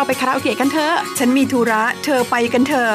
เราไปคาราโอเกะกันเถอะ ฉันมีธุระ เธอไปกันเถอะ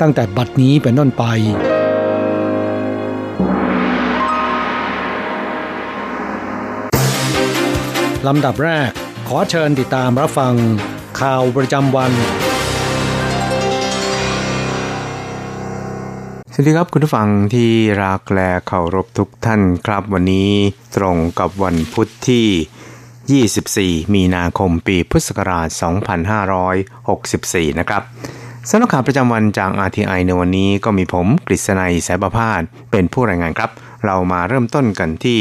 ตั้งแต่บัดนี้เป็นต้นไป ลำดับแรก ขอเชิญติดตามรับฟัง ข่าวประจำวัน สวัสดีครับคุณผู้ฟังที่รักและเคารพทุกท่านครับวันนี้ตรงกับวันพุทธที่ 24 มีนาคมปีพุทธศักราช 2564 นะครับ สำนักข่าวประจำวันจาก RTI ในวันนี้ก็มีผมกฤษณัยสายประพาสเป็นผู้รายงานครับ เรามาเริ่มต้นกันที่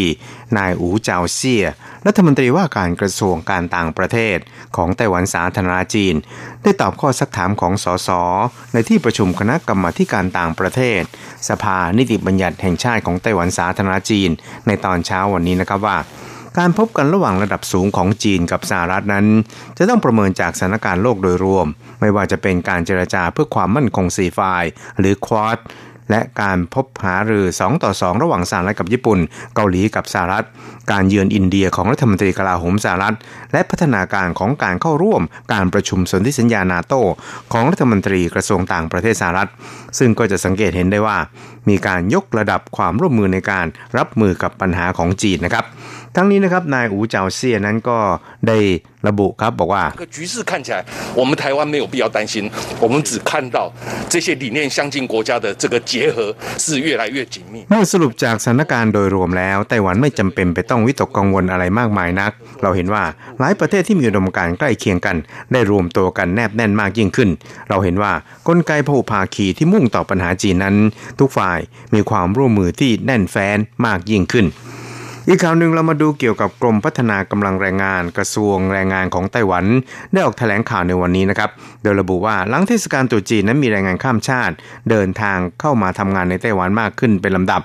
นายอูเจาเซียรัฐมนตรีว่าการกระทรวงการต่างประเทศ ของไต้หวันสาธารณจีน ได้ตอบข้อสักถามของสสในที่ประชุมคณะกรรมาการต่างประเทศ สภานิติบัญญัติแห่งชาติของไต้หวันสาธารณจีน ในตอนเช้าวันนี้นะครับว่าการพบกันระหว่างระดับสูงของจีนกับสหรัฐนั้น จะต้องประเมินจากสถานการณ์โลกโดยรวม ไม่ว่าจะเป็นการเจรจาเพื่อความมั่นคงสีฝ่ายหรือควอดและการพบหารือ 2 ต่อ 2 ระหว่างสหรัฐกับญี่ปุ่น เกาหลีกับสหรัฐ การเยือนอินเดียของรัฐมนตรีกลาโหมสหรัฐ และพัฒนาการของการเข้าร่วมการประชุมสนธิสัญญานาโต ของรัฐมนตรีกระทรวงต่างประเทศสหรัฐ ซึ่งก็จะสังเกตเห็นได้ว่า มีการยกระดับความร่วมมือในการรับมือกับปัญหาของจีนนะครับ ทั้งนี้นะครับนายอูเจาเซียนั้นก็ได้ระบุครับบอกว่า这个局势看起来，我们台湾没有必要担心，我们只看到这些理念相近国家的这个结合是越来越紧密。เมื่อสรุปจากสถานการณ์โดยรวมแล้วไต้หวันไม่จำเป็นไปต้องวิตกกังวลอะไรมากมายนัก เราเห็นว่าหลายประเทศที่มีอุดมการณ์ใกล้เคียงกัน ได้รวมตัวกันแนบแน่นมากยิ่งขึ้น เราเห็นว่ากลไกพหุภาคีที่มุ่งต่อปัญหาจีนนั้น ทุกฝ่ายมีความร่วมมือที่แน่นแฟ้นมากยิ่งขึ้น อีกข่าวหนึ่งเรามาดูเกี่ยวกับกรมพัฒนากำลังแรงงานกระทรวงแรงงานของไต้หวัน ได้ออกแถลงข่าวในวันนี้นะครับ โดยระบุว่าหลังเทศกาลตรุษจีนนั้นมีแรงงานข้ามชาติ เดินทางเข้ามาทำงานในไต้หวันมากขึ้นเป็นลำดับ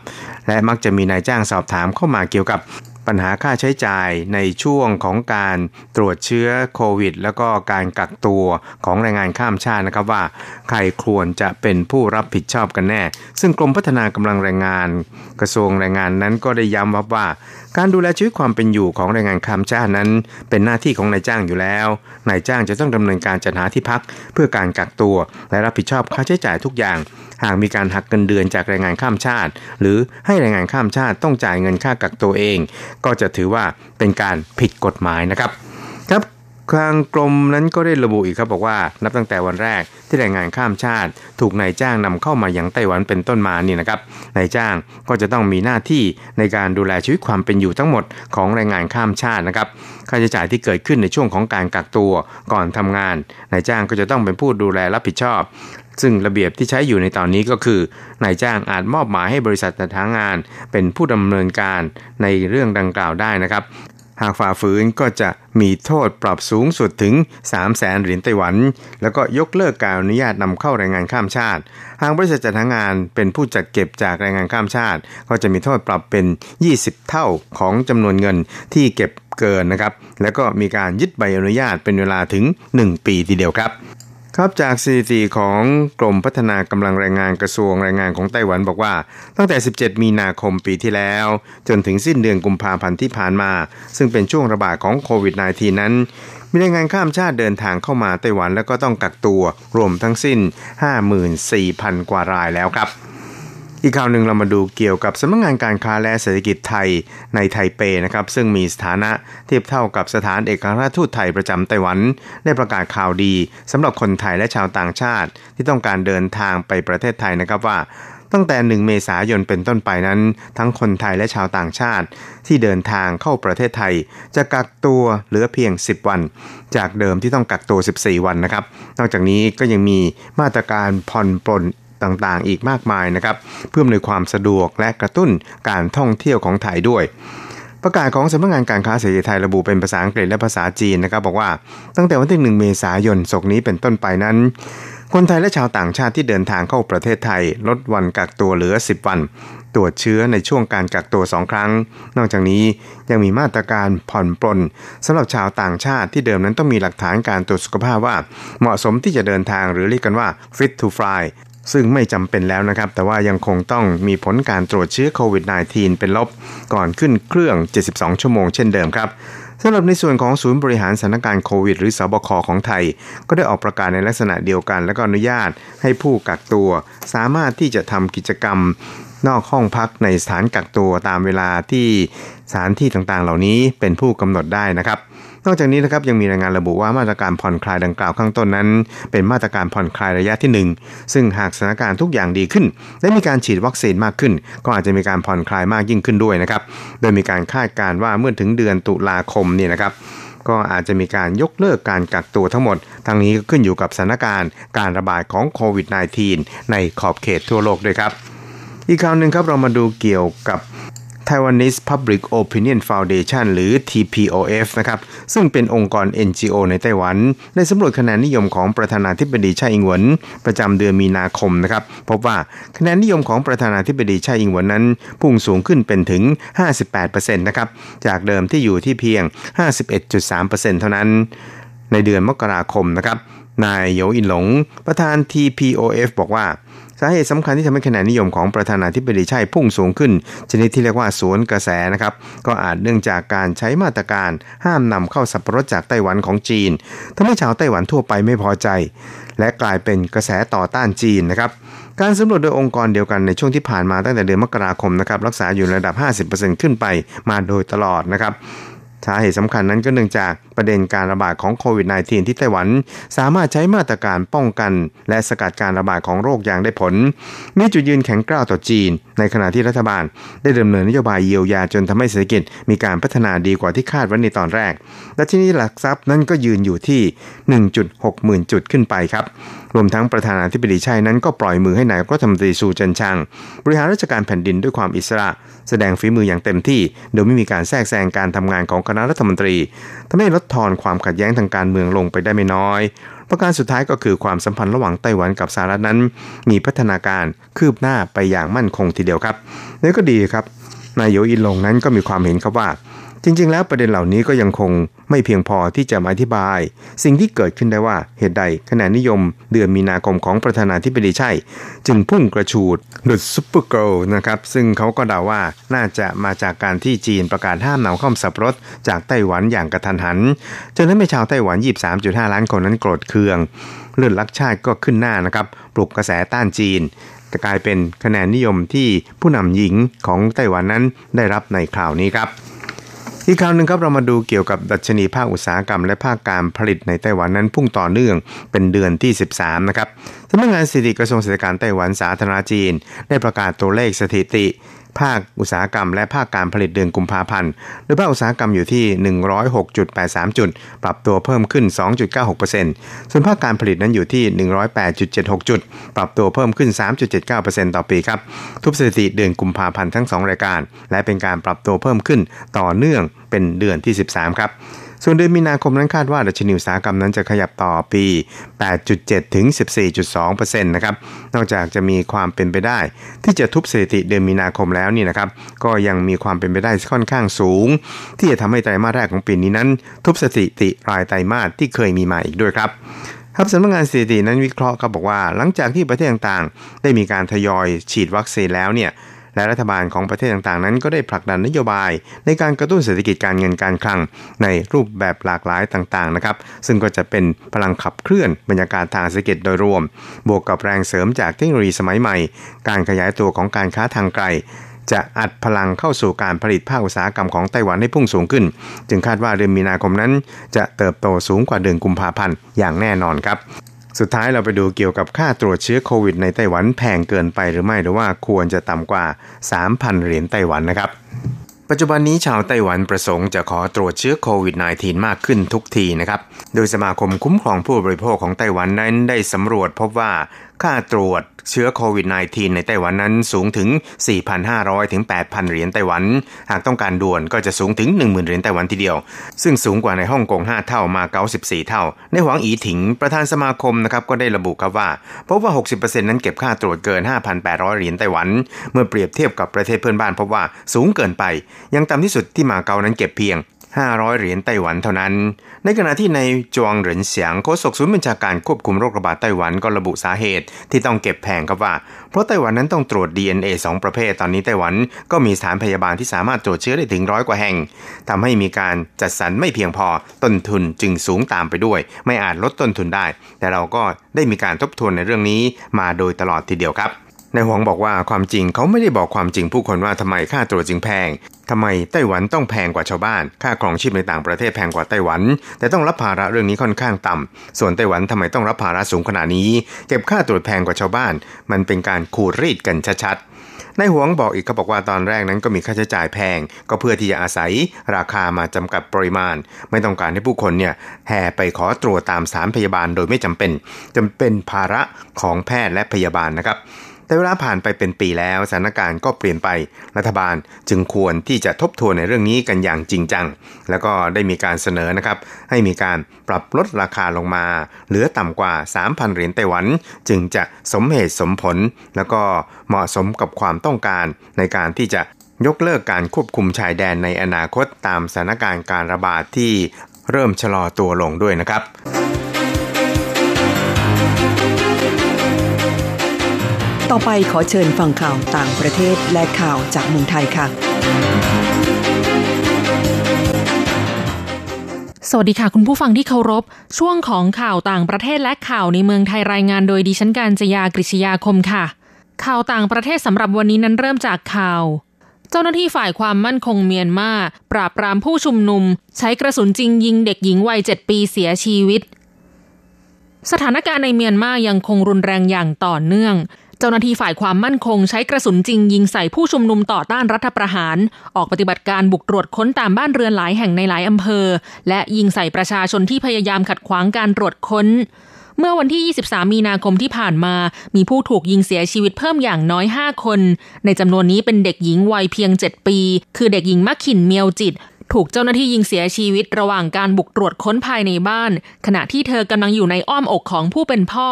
และมักจะมีนายจ้างสอบถามเข้ามาเกี่ยวกับ ปัญหาค่าใช้จ่ายในช่วงของการตรวจเชื้อโควิด แล้วก็การกักตัวของแรงงานข้ามชาตินะครับว่า ใครควรจะเป็นผู้รับผิดชอบกันแน่ ซึ่งกรมพัฒนากำลังแรงงาน กระทรวงแรงงานนั้นก็ได้ย้ำว่า การดูแลชีวิตความเป็นอยู่ของแรงงานข้ามชาตินั้น เป็นหน้าที่ของนายจ้างอยู่แล้ว นายจ้างจะต้องดำเนินการจัดหาที่พัก เพื่อการกักตัว และรับผิดชอบค่าใช้จ่ายทุกอย่าง หากมีการหักเงินเดือนจากแรงงานข้ามชาติ หรือให้แรงงานข้ามชาติต้องจ่ายเงินค่ากักตัวเอง ก็จะถือว่าเป็นการผิดกฎหมายนะครับ ครับ ทางกรมนั้นก็ได้ระบุอีกครับบอกว่า นับตั้งแต่วันแรกที่แรงงานข้ามชาติ ถูกนายจ้างนำเข้ามาอยังไต้หวันเป็นต้นมานี่นะครับนายจ้างก็จะต้องมีหน้าที่ในการดูแลชีวิตความเป็นอยู่ทั้งหมดของแรงงานข้ามชาตินะครับค่าใช้จ่ายที่เกิดขึ้นในช่วงของการกักตัวก่อนทำงานนายจ้างก็จะต้องเป็นผู้ดูแลรับผิดชอบ ซึ่งระเบียบที่ใช้อยู่ในตอนนี้ก็คือนายจ้างอาจมอบหมายให้บริษัทจัดหางาน เป็นผู้ดำเนินการในเรื่องดังกล่าวได้นะครับ หากฝ่าฝืนก็จะมีโทษปรับสูงสุดถึง 3 0 0แสนเหรียญไต้หวัน แล้วก็ยกเลิกการอนุญาตนำเข้าแรงงานข้ามชาติ หากบริษัทจัดหางานเป็นผู้จัดเก็บจากแรงงานข้ามชาติ ก็จะมีโทษปรับเป็น 20 เท่าของจำนวนเงินที่เก็บเกินนะครับ แล้วก็มีการยึดใบอนุญาตเป็นเวลาถึง 1 ปีทีเดียวครับ ครับจากสถิติของกรมพัฒนากำลังแรงงานกระทรวงแรงงานของไต้หวันบอกว่า ตั้งแต่ 17 มีนาคมปีที่แล้ว จนถึงสิ้นเดือนกุมภาพันธ์ที่ผ่านมา ซึ่งเป็นช่วงระบาดของโควิด -19 นั้น มีแรงงานข้ามชาติเดินทางเข้ามาไต้หวันแล้วก็ต้องกักตัวรวมทั้งสิ้น 54,000 กว่ารายแล้วครับ อีกข่าวหนึ่งเรามาดูเกี่ยวกับสำนักงงานการค้าและเศรษฐกิจไทยในไทเปนะครับซึ่งมีสถานะเทียบเท่ากับสถานเอกอัครราชทูตไทยประจำไต้หวัน ได้ประกาศข่าวดีสำหรับคนไทยและชาวต่างชาติ ที่ต้องการเดินทางไปประเทศไทยนะครับว่าตั้งแต่ 1 เมษายนเป็นต้นไปนั้น ทั้งคนไทยและชาวต่างชาติ ที่เดินทางเข้าประเทศไทย จะกักตัวเหลือเพียง 10 วัน จากเดิมที่ต้องกักตัว 14 วันนะครับ นอกจากนี้ก็ยังมีมาตรการผ่อนปลน ต่างๆ อีกมากมายนะครับ เพื่ออำนวยความสะดวกและกระตุ้นการท่องเที่ยวของไทยด้วยประกาศของสำนักงานการค้าเสรีไทยระบุเป็นภาษาอังกฤษและภาษาจีนนะครับบอกว่าตั้งแต่วันที่ 1 เมษายนศกนี้เป็นต้นไปนั้น คนไทยและชาวต่างชาติที่เดินทางเข้าประเทศไทย ลดวันกักตัวเหลือ 10 วัน ตรวจเชื้อในช่วงการกักตัว 2 ครั้ง นอกจากนี้ยังมีมาตรการผ่อนปลนสำหรับชาวต่างชาติที่เดิมนั้นต้องมีหลักฐานการตรวจสุขภาพว่า เหมาะสมที่จะเดินทางหรือเรียกกันว่า fit to fly ซึ่งไม่จำเป็นแล้วนะครับ แต่ว่ายังคงต้องมีผลการตรวจเชื้อโควิด -19 เป็นลบก่อนขึ้นเครื่อง 72 ชั่วโมงเช่นเดิมครับสำหรับในส่วนของศูนย์บริหารสถานการณ์โควิด หรือสบคของไทย ก็ได้ออกประกาศในลักษณะเดียวกัน และก็อนุญาตให้ผู้กักตัว สามารถที่จะทำกิจกรรม นอกห้องพักในสถานกักตัวตามเวลาที่สถานที่ต่างๆ เหล่านี้เป็นผู้กำหนดได้นะครับ นอกจากนี้นะครับยังมีรายงานระบุว่ามาตรการผ่อนคลายดังกล่าวข้างต้นนั้น เป็นมาตรการผ่อนคลายระยะที่ 1 ซึ่งหากสถานการณ์ทุกอย่างดีขึ้น และมีการฉีดวัคซีนมากขึ้น ก็อาจจะมีการผ่อนคลายมากยิ่งขึ้นด้วยนะครับโดยมีการคาดการณ์ว่าเมื่อถึงเดือนตุลาคมเนี่ยนะครับก็อาจจะมีการยกเลิกการกักตัวทั้งหมด ทั้งนี้ก็ขึ้นอยู่กับสถานการณ์การระบาดของโควิด -19 ในขอบเขตทั่วโลกด้วยครับ อีกข่าวหนึ่งครับเรามาดูเกี่ยวกับ Taiwanese Public Opinion Foundation หรือ TPOF นะครับ ซึ่งเป็นองค์กร NGO ในไต้หวัน ได้สำรวจคะแนนนิยมของประธานาธิบดีไช่อิงหวน ประจำเดือนมีนาคมนะครับ พบว่าคะแนนนิยมของประธานาธิบดีไช่อิงหวนนั้น พุ่งสูงขึ้นเป็นถึง 58%นะครับ จากเดิมที่อยู่ที่เพียง 51.3%เท่านั้น ในเดือนมกราคมนะครับ นายโยอินหลง ประธาน TPOF บอกว่า สาเหตุสำคัญที่ทำให้คะแนนนิยมของประธานาธิบดีใช่พุ่งสูงขึ้น ชนิดที่เรียกว่าสวนกระแสนะครับ ก็อาจเนื่องจากการใช้มาตรการห้ามนำเข้าสับปะรดจากไต้หวันของจีนทำให้ชาวไต้หวันทั่วไปไม่พอใจ และกลายเป็นกระแสต่อต้านจีนนะครับการสำรวจโดยองค์กรเดียวกันในช่วงที่ผ่านมาตั้งแต่เดือนมกราคมนะครับรักษาอยู่ระดับ 50%ขึ้นไปมาโดยตลอดนะครับสาเหตุสำคัญนั้นก็เนื่องจากประเด็นการระบาดของโควิด -19 ที่ไต้หวัน สามารถใช้มาตรการป้องกัน และสกัดการระบาดของโรคอย่างได้ผล มีจุดยืนแข็งกร้าวต่อจีน ในขณะที่รัฐบาล ได้ดำเนินนโยบายเยียวยาจนทำให้เศรษฐกิจ มีการพัฒนาดีกว่าที่คาดไว้ในตอนแรก และดัชนีหลักทรัพย์นั้นก็ยืนอยู่ที่ 1.6หมื่นจุดขึ้นไปครับรวมทั้งประธานาธิบดีไช่นั้นก็ปล่อยมือให้นายกรัฐมนตรีซูเจินชางบริหารราชการแผ่นดินด้วยความอิสระ แสดงฝีมืออย่างเต็มที่ โดยไม่มีการแทรกแซงการทำงานของคณะรัฐมนตรีทำให้ลดทอนความขัดแย้งทางการเมืองลงไปได้ไม่น้อย ประการสุดท้ายก็คือความสัมพันธ์ระหว่างไต้หวันกับสหรัฐนั้น มีพัฒนาการคืบหน้าไปอย่างมั่นคงทีเดียวครับอย่างไรก็ดีครับนายโยอินลงนั้นก็มีความเห็นครับว่า จริง ๆ แล้วประเด็นเหล่านี้ก็ยังคงไม่เพียงพอที่จะมาอธิบาย สิ่งที่เกิดขึ้นได้ว่าเหตุใดคะแนนนิยมเดือนมีนาคมของประธานาธิบดีไช่ จึงพุ่งกระฉูดดุจ Supergirl นะครับ ซึ่งเขาก็เดาว่าน่าจะมาจากการที่จีนประกาศห้ามนำเข้าสับรถจากไต้หวันอย่างกระทันหันจนทำให้ชาวไต้หวัน 23.5 ล้านคนนั้นโกรธเคือง เลือดลักชาติก็ขึ้นหน้านะครับปลุกกระแสต้านจีนจะกลายเป็นคะแนนนิยมที่ผู้นำหญิงของไต้หวันนั้นได้รับในคราวนี้ครับ อีกคราวหนึ่งครับเรามาดูเกี่ยวกับดัชนีภาคอุตสาหกรรม และภาคการผลิตในไต้หวันนั้นพุ่งต่อเนื่องเป็นเดือนที่ 13 นะครับสำนักงานสถิติกระทรวงเศรษฐกิจไต้หวันสาธารณจีน ได้ประกาศตัวเลขสถิติ ภาคอุตสาหกรรม และภาคการผลิตเดือนกุมภาพันธ์โดยภาคอุตสาหกรรมอยู่ที่ 106.83 จุด ปรับตัวเพิ่มขึ้น 2.96%ส่วนภาคการผลิตนั้นอยู่ที่ 108.76 จุด ปรับตัวเพิ่มขึ้น 3.79%ต่อปีครับ ทุบสถิติเดือนกุมภาพันธ์ทั้ง 2 รายการ และเป็นการปรับตัวเพิ่มขึ้นต่อเนื่องเป็นเดือนที่ 13 ครับ ส่วนเดือนมีนาคมนั้นคาดว่าดัชนีอุตสาหกรรมนั้นจะขยับต่อปี 8.7 ถึง 14.2%นะครับ นอกจากจะมีความเป็นไปได้ ที่จะทุบสถิติเดือนมีนาคมแล้วนี่นะครับ ก็ยังมีความเป็นไปได้ค่อนข้างสูง ที่จะทำให้ไตรมาสแรกของปีนี้นั้น ทุบสถิติรายไตรมาสที่เคยมีมาอีกด้วยครับครับสำนักงานสถิตินั้นวิเคราะห์ครับบอกว่า หลังจากที่ประเทศต่างๆ ได้มีการทยอยฉีดวัคซีนแล้วเนี่ย และรัฐบาลของประเทศต่างๆ นั้นก็ได้ผลักดันนโยบาย ในการกระตุ้นเศรษฐกิจการเงินการคลัง ในรูปแบบหลากหลายต่างๆนะครับซึ่งก็จะเป็นพลังขับเคลื่อนบรรยากาศทางเศรษฐกิจโดยรวม บวกกับแรงเสริมจากเทคโนโลยีสมัยใหม่ การขยายตัวของการค้าทางไกลจะอัดพลังเข้าสู่การผลิตภาคอุตสาหกรรมของไต้หวันให้พุ่งสูงขึ้น จึงคาดว่าเดือนมีนาคมนั้น จะเติบโตสูงกว่าเดือนกุมภาพันธ์อย่างแน่นอนครับ สุดท้ายเราไปดูเกี่ยวกับค่าตรวจเชื้อโควิดในไต้หวันแพงเกินไปหรือไม่หรือว่าควรจะต่ำกว่า 3,000 เหรียญไต้หวันนะครับ ปัจจุบันนี้ชาวไต้หวันประสงค์จะขอตรวจเชื้อโควิด -19 มากขึ้นทุกทีนะครับ โดยสมาคมคุ้มครองผู้บริโภคของไต้หวันนั้นได้สำรวจพบว่า ค่าตรวจเชื้อโควิด -19 ในไต้หวันนั้นสูงถึง 4,500 ถึง 8,000 เหรียญไต้หวัน หากต้องการด่วนก็จะสูงถึง 10,000 เหรียญไต้หวันทีเดียว ซึ่งสูงกว่าในฮ่องกง 5 เท่ามาเก้า14 เท่า ในหวังอีถิง ประธานสมาคมนะครับก็ได้ระบุครับว่า พบว่า 60%นั้นเก็บค่าตรวจเกิน 5,800 เหรียญไต้หวัน เมื่อเปรียบเทียบกับประเทศเพื่อนบ้านพบว่าสูงเกินไป ยังต่ำที่สุดที่มาเก๊านั้นเก็บเพียง 500 เหรียญไต้หวันเท่านั้น ในขณะที่ในจวงเหรินเสียงโฆษกศูนย์บัญชาการควบคุมโรคระบาดไต้หวันก็ระบุสาเหตุที่ต้องเก็บแพงครับว่า เพราะไต้หวันนั้นต้องตรวจ DNA 2 ประเภท ตอนนี้ไต้หวันก็มีสถานพยาบาลที่สามารถตรวจเชื้อได้ถึงร้อยกว่าแห่งทำให้มีการจัดสรรไม่เพียงพอต้นทุนจึงสูงตามไปด้วย ไม่อาจลดต้นทุนได้ แต่เราก็ได้มีการทบทวนในเรื่องนี้มาโดยตลอดทีเดียวครับ นายหวงบอกว่าความจริงเขาไม่ได้บอกความจริงผู้คนว่าทำไมค่าตรวจจึงแพงทำไมไต้หวันต้องแพงกว่าชาวบ้าน ค่าครองชีพในต่างประเทศแพงกว่าไต้หวัน แต่ต้องรับภาระเรื่องนี้ค่อนข้างต่ำส่วนไต้หวันทำไมต้องรับภาระสูงขนาดนี้ เก็บค่าตรวจแพงกว่าชาวบ้าน มันเป็นการขูดรีดกันชัดๆนายหวงบอกอีกเขาบอกว่าตอนแรกนั้นก็มีค่าใช้จ่ายแพง ก็เพื่อที่จะอาศัยราคามาจำกัดปริมาณ ไม่ต้องการให้ผู้คนเนี่ยแห่ไปขอตรวจตามสถานพยาบาลโดยไม่จำเป็นจำเป็นภาระของแพทย์และพยาบาลนะครับ แต่เวลาผ่านไปเป็นปีแล้วสถานการณ์ก็เปลี่ยนไปรัฐบาลจึงควรที่จะทบทวนในเรื่องนี้กันอย่างจริงจัง แล้วก็ได้มีการเสนอนะครับ ให้มีการปรับลดราคาลงมา เหลือต่ำกว่า 3,000 เหรียญไต้หวัน จึงจะสมเหตุสมผล แล้วก็เหมาะสมกับความต้องการในการที่จะยกเลิกการควบคุมชายแดนในอนาคตตามสถานการณ์การระบาดที่เริ่มชะลอตัวลงด้วยนะครับ ต่อไปขอเชิญฟังข่าวต่างประเทศและข่าวจากเมืองไทยค่ะ สวัสดีค่ะคุณผู้ฟังที่เคารพ ช่วงของข่าวต่างประเทศและข่าวในเมืองไทยรายงานโดยดิฉันการจยากริชยาคมค่ะ ข่าวต่างประเทศสำหรับวันนี้นั้นเริ่มจากข่าวเจ้าหน้าที่ฝ่ายความมั่นคงเมียนมาปราบปรามผู้ชุมนุม ใช้กระสุนจริงยิงเด็กหญิงวัยเจ็ดปีเสียชีวิต สถานการณ์ในเมียนมายังคงรุนแรงอย่างต่อเนื่อง เจ้าหน้าที่ฝ่ายความมั่นคงใช้กระสุนจริงยิงใส่ผู้ชุมนุมต่อต้านรัฐประหาร ออกปฏิบัติการบุกตรวจค้นตามบ้านเรือนหลายแห่งในหลายอำเภอ และยิงใส่ประชาชนที่พยายามขัดขวางการตรวจค้นเมื่อวันที่ 23 มีนาคมที่ผ่านมา มีผู้ถูกยิงเสียชีวิตเพิ่มอย่างน้อย 5 คน ในจำนวนนี้เป็นเด็กหญิงวัยเพียง 7 ปี คือเด็กหญิงมักขินเมียวจิต ถูกเจ้าหน้าที่ยิงเสียชีวิตระหว่างการบุกตรวจค้นภายในบ้าน ขณะที่เธอกำลังอยู่ในอ้อมอกของผู้เป็นพ่อ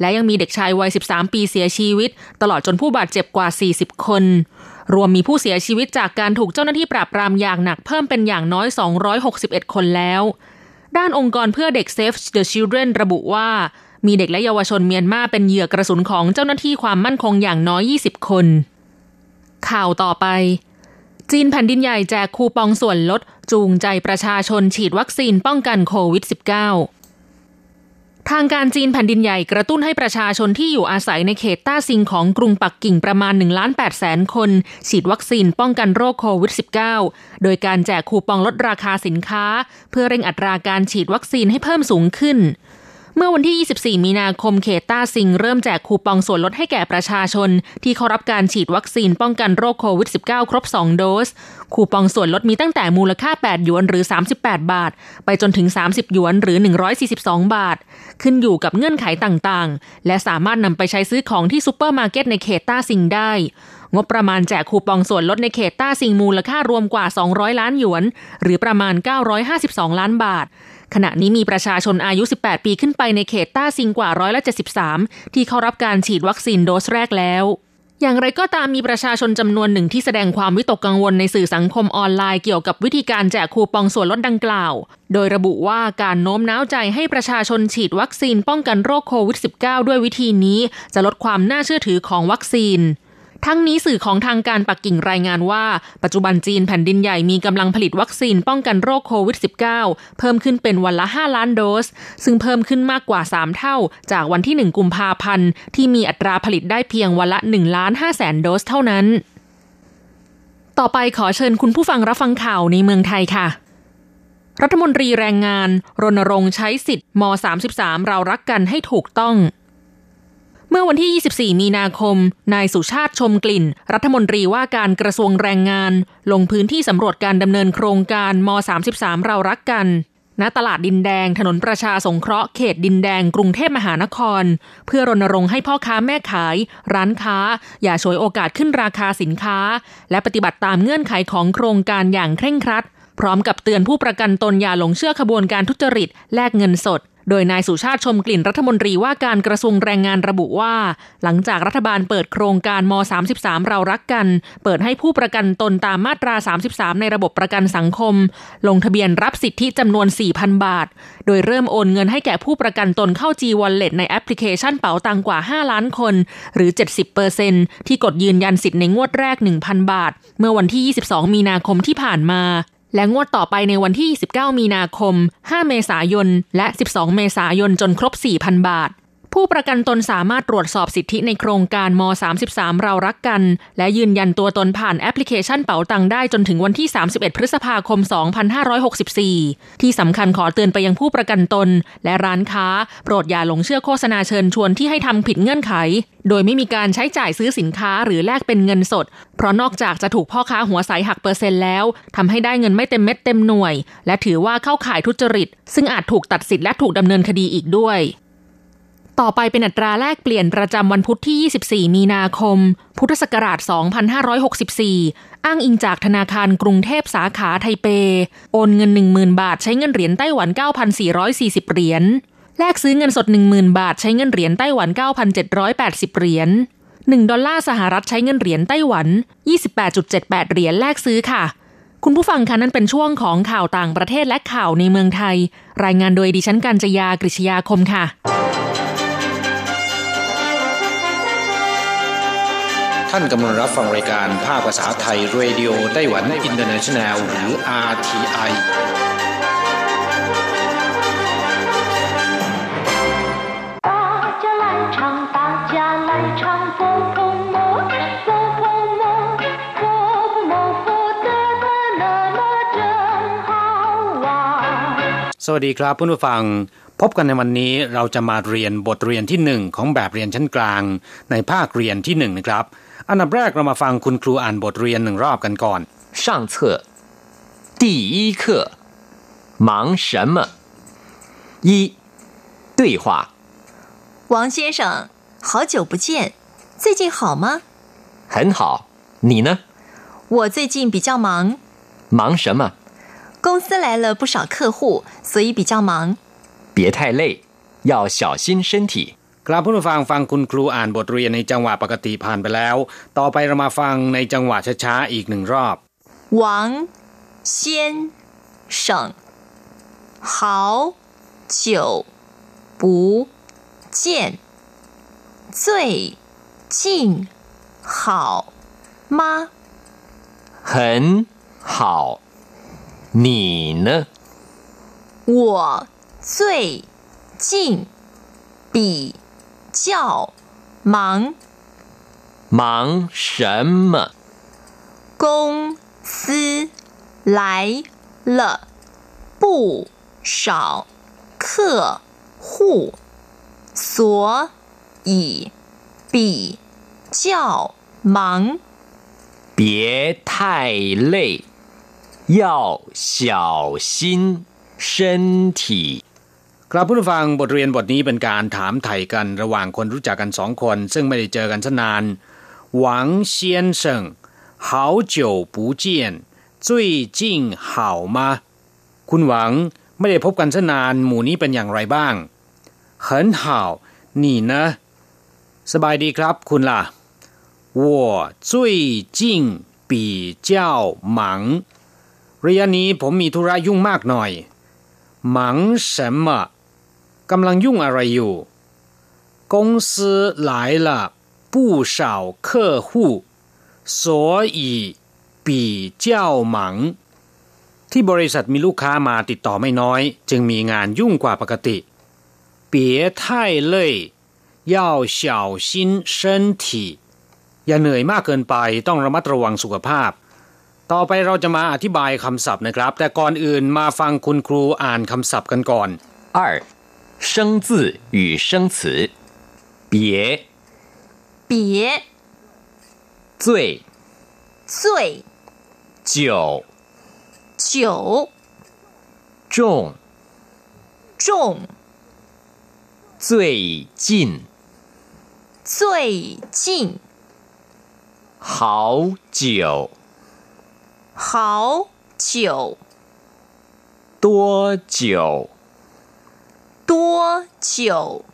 และยังมีเด็กชายวัย 13 ปีเสียชีวิต ตลอดจนผู้บาดเจ็บกว่า 40 คน รวมมีผู้เสียชีวิตจากการถูกเจ้าหน้าที่ปราบปรามอย่างหนักเพิ่มเป็นอย่างน้อย 261 คนแล้ว ด้านองค์กรเพื่อเด็ก Save the Children ระบุว่า มีเด็กและเยาวชนเมียนมาเป็นเหยื่อกระสุนของเจ้าหน้าที่ความมั่นคงอย่างน้อย 20 คน ข่าวต่อไปจีนแผ่นดินใหญ่แจกคูปองส่วนลด จูงใจประชาชนฉีดวัคซีนป้องกันโควิด -19 ทางการจีนแผ่นดินใหญ่กระตุ้นให้ประชาชนที่อยู่อาศัยในเขตต้าซิงของกรุงปักกิ่งประมาณ1ล้าน8แสนคน ฉีดวัคซีนป้องกันโรคโควิด -19 โดยการแจกคูปองลดราคาสินค้า เพื่อเร่งอัตราการฉีดวัคซีนให้เพิ่มสูงขึ้น เมื่อวันที่ 24 มีนาคมเขตต้าซิง เริ่มแจกคูปองส่วนลดให้แก่ประชาชน ที่เข้ารับการฉีดวัคซีนป้องกันโรคโควิด -19 ครบ 2 โดส คูปองส่วนลดมีตั้งแต่มูลค่า 8 หยวนหรือ 38 บาท ไปจนถึง 30 หยวนหรือ 142 บาท ขึ้นอยู่กับเงื่อนไขต่างๆ และสามารถนำไปใช้ซื้อของที่ซูเปอร์มาร์เก็ตในเขตต้าซิงได้งบประมาณแจกคูปองส่วนลดในเขตต้าซิงมูลค่ารวมกว่า 200 ล้านหยวน หรือประมาณ 952 ล้านบาท ขณะนี้มีประชาชนอายุ 18 ปีขึ้นไปในเขตต้าซิงกว่าร้อยละ73 ที่เข้ารับการฉีดวัคซีนโดสแรกแล้ว อย่างไรก็ตามมีประชาชนจำนวนหนึ่งที่แสดงความวิตกกังวลในสื่อสังคมออนไลน์เกี่ยวกับวิธีการแจกคูปองส่วนลดดังกล่าว โดยระบุว่าการโน้มน้าวใจให้ประชาชนฉีดวัคซีนป้องกันโรคโควิด -19 ด้วยวิธีนี้ จะลดความน่าเชื่อถือของวัคซีน ทั้งนี้สื่อของทางการปักกิ่งรายงานว่า ปัจจุบันจีนแผ่นดินใหญ่มีกำลังผลิตวัคซีนป้องกันโรคโควิด -19 เพิ่มขึ้นเป็นวันละ 5 ล้านโดส ซึ่งเพิ่มขึ้นมากกว่า 3 เท่า จากวันที่ 1 กุมภาพันธ์ ที่มีอัตราผลิตได้เพียงวันละ1ล้าน5แสนโดสเท่านั้น ต่อไปขอเชิญคุณผู้ฟังรับฟังข่าวในเมืองไทยค่ะรัฐมนตรีแรงงาน รณรงค์ใช้สิทธิ์ม .33 เรารักกันให้ถูกต้อง มื่อวันที่ 24 มีนาคม นายสุชาติชมกลิ่น รัฐมนตรีว่าการกระทรวงแรงงาน ลงพื้นที่สำรวจการดำเนินโครงการม .33 เรารักกันณตลาดดินแดงถนนประชาสงเคราะห์เขตดินแดงกรุงเทพมหานคร เพื่อรณรงค์ให้พ่อค้าแม่ขาย ร้านค้า อย่าฉวยโอกาสขึ้นราคาสินค้า และปฏิบัติตามเงื่อนไขของโครงการอย่างเคร่งครัด พร้อมกับเตือนผู้ประกันตนอย่าหลงเชื่อขบวนการทุจริต แลกเงินสด โดยนายสุชาติชมกลิ่นรัฐมนตรีว่าการกระทรวงแรงงานระบุว่า หลังจากรัฐบาลเปิดโครงการม .33 เรารักกัน เปิดให้ผู้ประกันตนตามมาตรา 33 ในระบบประกันสังคม ลงทะเบียนรับสิทธิจำนวน 4,000 บาท โดยเริ่มโอนเงินให้แก่ผู้ประกันตนเข้า G Wallet ในแอปพลิเคชันเป๋าตังกว่า 5 ล้านคน หรือ 70%ที่กดยืนยันสิทธิ์ในงวดแรก 1,000 บาท เมื่อวันที่ 22 มีนาคมที่ผ่านมา และงวดต่อไปในวันที่ 29 มีนาคม 5 เมษายน และ 12 เมษายนจนครบ 4,000 บาท ผู้ประกันตนสามารถตรวจสอบสิทธิในโครงการม 33 เรารักกัน และยืนยันตัวตนผ่านแอปพลิเคชันเป๋าตังได้จนถึงวันที่ 31 พฤษภาคม 2564 ที่สำคัญขอเตือนไปยังผู้ประกันตน และร้านค้า โปรดอย่าหลงเชื่อโฆษณาเชิญชวนที่ให้ทำผิดเงื่อนไข โดยไม่มีการใช้จ่ายซื้อสินค้าหรือแลกเป็นเงินสด เพราะนอกจากจะถูกพ่อค้าหัวใสหักเปอร์เซ็นต์แล้วทำให้ได้เงินไม่เต็มเม็ดเต็มหน่วย และถือว่าเข้าข่ายทุจริต ซึ่งอาจถูกตัดสิทธิ์และถูกดำเนินคดีอีกด้วย ต่อไปเป็นอัตราแลกเปลี่ยนประจำวันพุธที่ 24 มีนาคม พุทธศักราช 2564 อ้างอิงจากธนาคารกรุงเทพสาขาไทเป โอนเงิน 10,000 บาท ใช้เงินเหรียญไต้หวัน 9,440 เหรียญ แลกซื้อเงินสด 10,000 บาท ใช้เงินเหรียญไต้หวัน 9,780 เหรียญ 1 ดอลลาร์สหรัฐใช้เงินเหรียญไต้หวัน 28.78 เหรียญแลกซื้อค่ะ คุณผู้ฟังคะนั่นเป็นช่วงของข่าวต่างประเทศและข่าวในเมืองไทย รายงานโดยดิฉันกัญจยากริชยาคมค่ะ ท่านกำลังรับฟังรายการภาคภาษาไทย Radio Taiwan International หรือ RTI สวัสดีครับผู้ผู้ฟัง พบกันในวันนี้เราจะมาเรียนบทเรียนที่หนึ่งของแบบเรียนชั้นกลาง ในภาคเรียนที่หนึ่งนะครับ อันดับแรกเรามาฟังคุณครูอ่านบทเรียนหนึ่งรอบกันก่อน 上册第一课忙什么？一对话王先生，好久不见，最近好吗？很好，你呢？我最近比较忙，忙什么？公司来了不少客户，所以比较忙。别太累，要小心身体。 ครับเพื่อนผู้ฟังฟังคุณครูอ่านบทเรียนในจังหวะปกติผ่านไปแล้ว ต่อไปเรามาฟังในจังหวะช้าๆอีกหนึ่งรอบ 王先生，好久不见，最近好吗？很好，你呢？我最近比 较忙，忙什么？公司来了不少客户，所以比较忙。别太累，要小心身体。 ครับเพื่อนผู้ฟังบทเรียนบทนี้เป็นการถามไถ่กันระหว่างคนรู้จักกันสองคน ซึ่งไม่ได้เจอกันนานหวังเซียนเซิง好久不见最近好吗คุณหวังไม่ได้พบกันนานหมู่นี้เป็นอย่างไรบ้าง很好你呢สบายดีครับคุณล่ะ我最近比较忙ระยะนี้ผมมีธุระยุ่งมากหน่อย忙什么 กำลังยุ่งอะไรอยู่公司来了不少客户所以比较忙ที่บริษัทมีลูกค้ามาติดต่อไม่น้อย จึงมีงานยุ่งกว่าปกติ别太累要小心身体อย่าเหนื่อยมากเกินไปต้องระมัดระวังสุขภาพ ต่อไปเราจะมาอธิบายคำศัพท์นะครับ แต่ก่อนอื่นมาฟังคุณครูอ่านคำศัพท์กันก่อน 二， 生字与生词，别别醉、醉、酒、酒重重最近最近好久好久多久多久？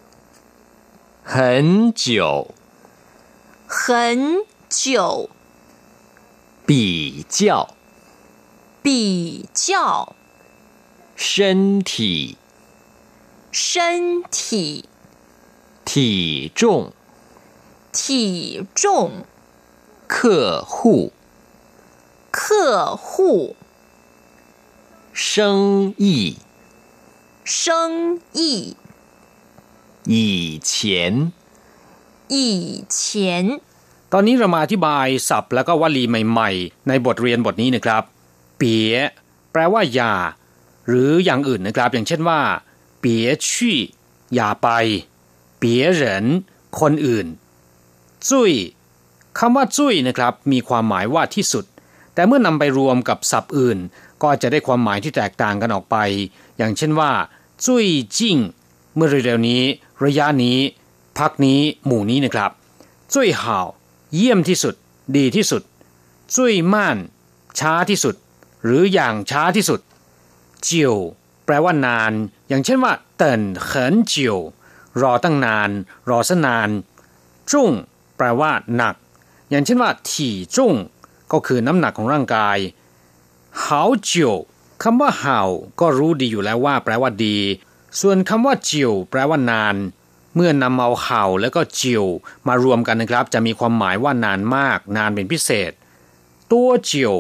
很久。很久比较。比较。身体。身体。体重。体重。客户。客户。生意。生意 以前以前 ตอนนี้เรามาอธิบายศัพท์แล้วก็วลีใหม่ๆ ในบทเรียนบทนี้นะครับ เปียแปลว่าอย่า หรืออย่างอื่นนะครับ อย่างเช่นว่า เปียชี่อย่าไป เปียเหรินคนอื่น จุ้ยคำว่าจุ้ยนะครับ มีความหมายว่าที่สุด แต่เมื่อนำไปรวมกับศัพท์อื่น ก็จะได้ความหมายที่แตกต่างกันออกไป อย่างเช่นว่าจุ้ยจิ้งเมื่อเร็วๆนี้ ระยะนี้ พักนี้หมู่นี้นะครับจุ้ยห่าวเยี่ยมที่สุด ดีที่สุดจุ้ยม่าน ช้าที่สุด หรืออย่างช้าที่สุด เจียวแปลว่านาน อย่างเช่นว่าเตินเขินเจียวรอตั้งนาน รอซะนาน จุ้งแปลว่าหนัก อย่างเช่นว่าถี่จุ้งก็คือน้ำหนักของร่างกายหาวเจียว คำว่าหาก็รู้ดีอยู่แล้วว่า แปลว่าดี ส่วนคำว่าจียวแปลว่านาน เมื่อนำเอาเห่าแล้วก็จียวมารวมกันนะครับ จะมีความหมายว่านานมาก นานเป็นพิเศษ ตัวจียว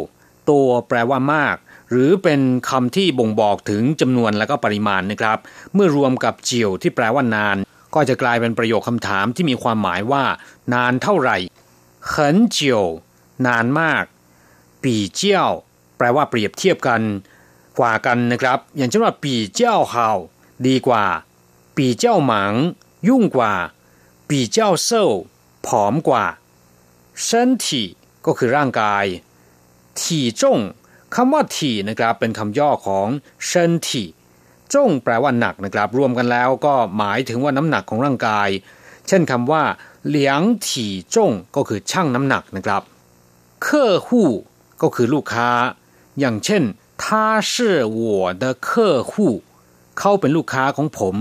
ตัวแปลว่ามาก หรือเป็นคำที่บ่งบอกถึงจำนวนและก็ปริมาณนะครับ เมื่อรวมกับจียวที่แปลว่านาน ก็จะกลายเป็นประโยคคำถามที่มีความหมายว่า นานเท่าไหร่很久นานมากปีเจี้ยวแปลว่าเปรียบเทียบกัน กว่ากันนะครับ อย่างเช่นว่าปีเจ้าเฮาดีกว่า ปีเจ้าหมัง ยุ่งกว่า ปีเจ้าเซาผอมกว่า身体ก็คือร่างกาย ถี่จงคำว่าถี่นะครับเป็นคำย่อของเชินถี่จงแปลว่าหนักนะครับ รวมกันแล้วก็หมายถึงว่าน้ำหนักของร่างกาย เช่นคำว่าเหลียงถี่จงก็คือช่างน้ำหนักนะครับเคอหู้ก็คือลูกค้า อย่างเช่น 他是我的客户เขาเป็นลูกค้าของผม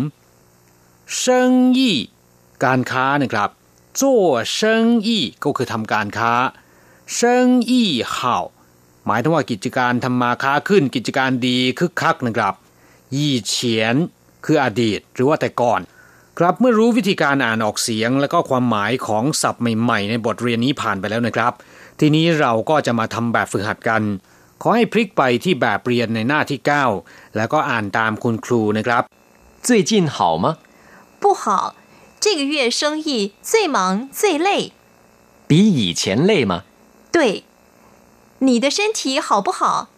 生意การค้านะครับ做生意ก็คือทำการค้า生意好หมายถึงว่ากิจการทำมาค้าขึ้น กิจการดีคึกคักนะครับยี่เฉียนคืออดีตหรือว่าแต่ก่อน ครับเมื่อรู้วิธีการอ่านออกเสียง และก็ความหมายของศัพท์ใหม่ๆ ในบทเรียนนี้ผ่านไปแล้วนะครับ ทีนี้เราก็จะมาทำแบบฝึกหัดกัน ขอให้พลิกไปที่แบบเรียนในหน้าที่ 9 แล้วก็อ่านตามคุณครูนะครับ 最近好吗？不好，这个月生意最忙最累。比以前累吗？对，你的身体好不好？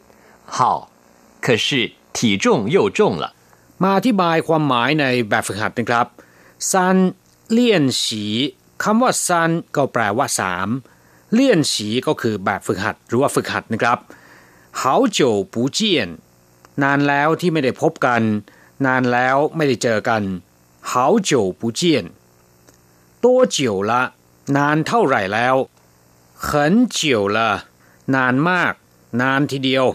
好，可是体重又重了。 มาอธิบายความหมายในแบบฝึกหัดนะครับซันเลี่ยนฉีคำว่าซันก็แปลว่าสามเลี่ยนฉีก็คือแบบฝึกหัด หรือว่าฝึกหัดนะครับ 好久不见นานแล้วที่ไม่ได้พบกัน นานแล้วไม่ได้เจอกัน好久不见多久了นานเท่าไหร่แล้ว很久了นานมาก นานทีเดียว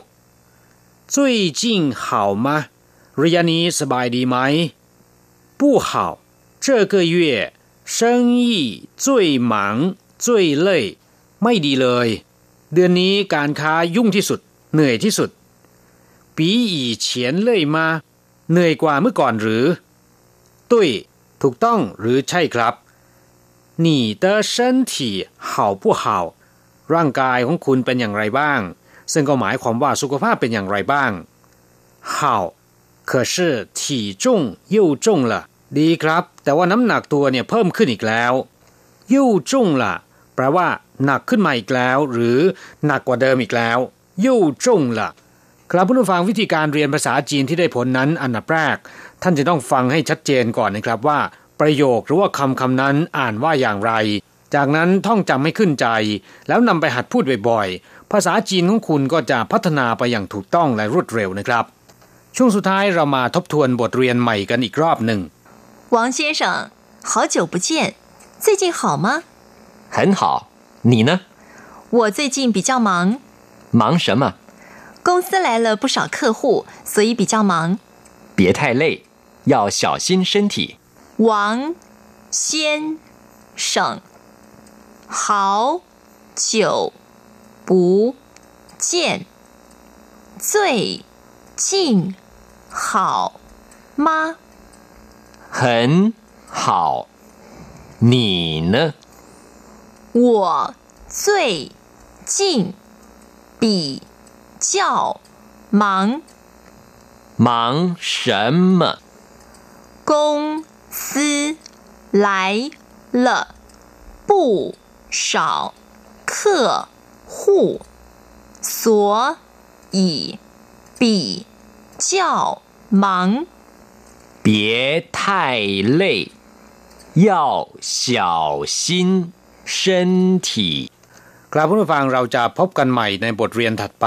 最近好吗ระยะนี้สบายดีไหม不好这个月生意最忙最累ไม่ดีเลย เดือนนี้การค้ายุ่งที่สุด เหนื่อยที่สุด比以前累吗เหนื่อยกว่าเมื่อก่อนหรือตุ้ยถูกต้องหรือใช่ครับ你的身体好不好ร่างกายของคุณเป็นอย่างไรบ้าง ซึ่งก็หมายความว่าสุขภาพเป็นอย่างไรบ้าง好可是体重又重了ดีครับ แต่ว่าน้ำหนักตัวเนี่ยเพิ่มขึ้นอีกแล้ว又重了แปลว่า หนักขึ้นมาอีกแล้ว หรือหนักกว่าเดิมอีกแล้ว 又重了ครับผู้ฟังวิธีการเรียนภาษาจีนที่ได้ผลนั้นอันดับแรก ท่านจะต้องฟังให้ชัดเจนก่อนนะครับว่า ประโยคหรือว่าคำคำนั้นอ่านว่าอย่างไร จากนั้นท่องจำให้ขึ้นใจ แล้วนำไปหัดพูดบ่อยๆ ภาษาจีนของคุณก็จะพัฒนาไปอย่างถูกต้องและรวดเร็วนะครับ ช่วงสุดท้ายเรามาทบทวนบทเรียนใหม่กันอีกรอบหนึ่ง 王先生，好久不见，最近好吗？很好，你呢？我最近比较忙， 忙什么？公司来了不少客户，所以比较忙。别太累，要小心身体。王先生，好久不见，最近好吗？很好，你呢？我最近比较忙，忙什么？公司来了，不少客户，所以比较忙。别太累，要小心身体。 ครับผู้ฟังเราจะพบกันใหม่ในบทเรียนถัดไป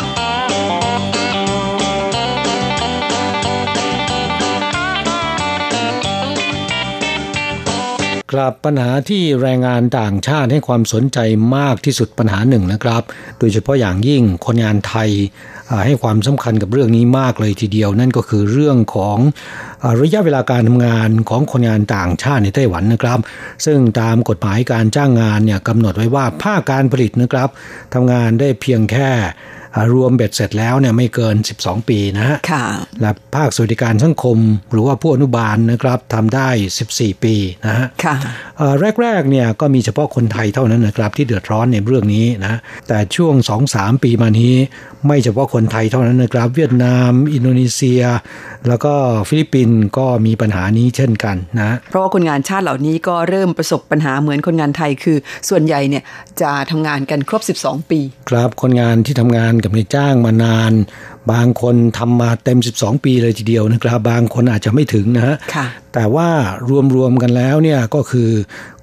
ครับปัญหาที่แรงงานต่างชาติให้ความสนใจมากที่สุดปัญหาหนึ่งนะครับ โดยเฉพาะอย่างยิ่งคนงานไทยให้ความสำคัญกับเรื่องนี้มากเลยทีเดียว นั่นก็คือเรื่องของระยะเวลาการทำงานของคนงานต่างชาติในไต้หวันนะครับ ซึ่งตามกฎหมายการจ้างงานเนี่ยกำหนดไว้ว่าภาคการผลิตนะครับทำงานได้เพียงแค่ รวมเบ็ดเสร็จแล้วเนี่ยไม่เกิน 12 ปีนะฮะค่ะและภาคสวัสดิการสังคม หรือว่าผู้อนุบาลนะครับทำได้ 14 ปีนะฮะค่ะเอ่อแรกๆเนี่ยก็มีเฉพาะคนไทยเท่านั้นนะครับที่เดือดร้อนในเรื่องนี้นะแต่ช่วง 2-3 ปีมานี้ไม่เฉพาะคนไทยเท่านั้นนะครับ เวียดนาม อินโดนีเซีย แล้วก็ฟิลิปปินส์ก็มีปัญหานี้เช่นกันนะ เพราะว่าคนงานชาติเหล่านี้ก็เริ่มประสบปัญหาเหมือนคนงานไทยคือ ส่วนใหญ่เนี่ยจะทำงานกันครบ 12 ปี ครับคนงานที่ทำงานกับนายจ้างมานานบางคนทำมาเต็ม 12 ปีเลยทีเดียวนะครับ บางคนอาจจะไม่ถึงนะฮะค่ะแต่ว่ารวมๆกันแล้วเนี่ยก็คือ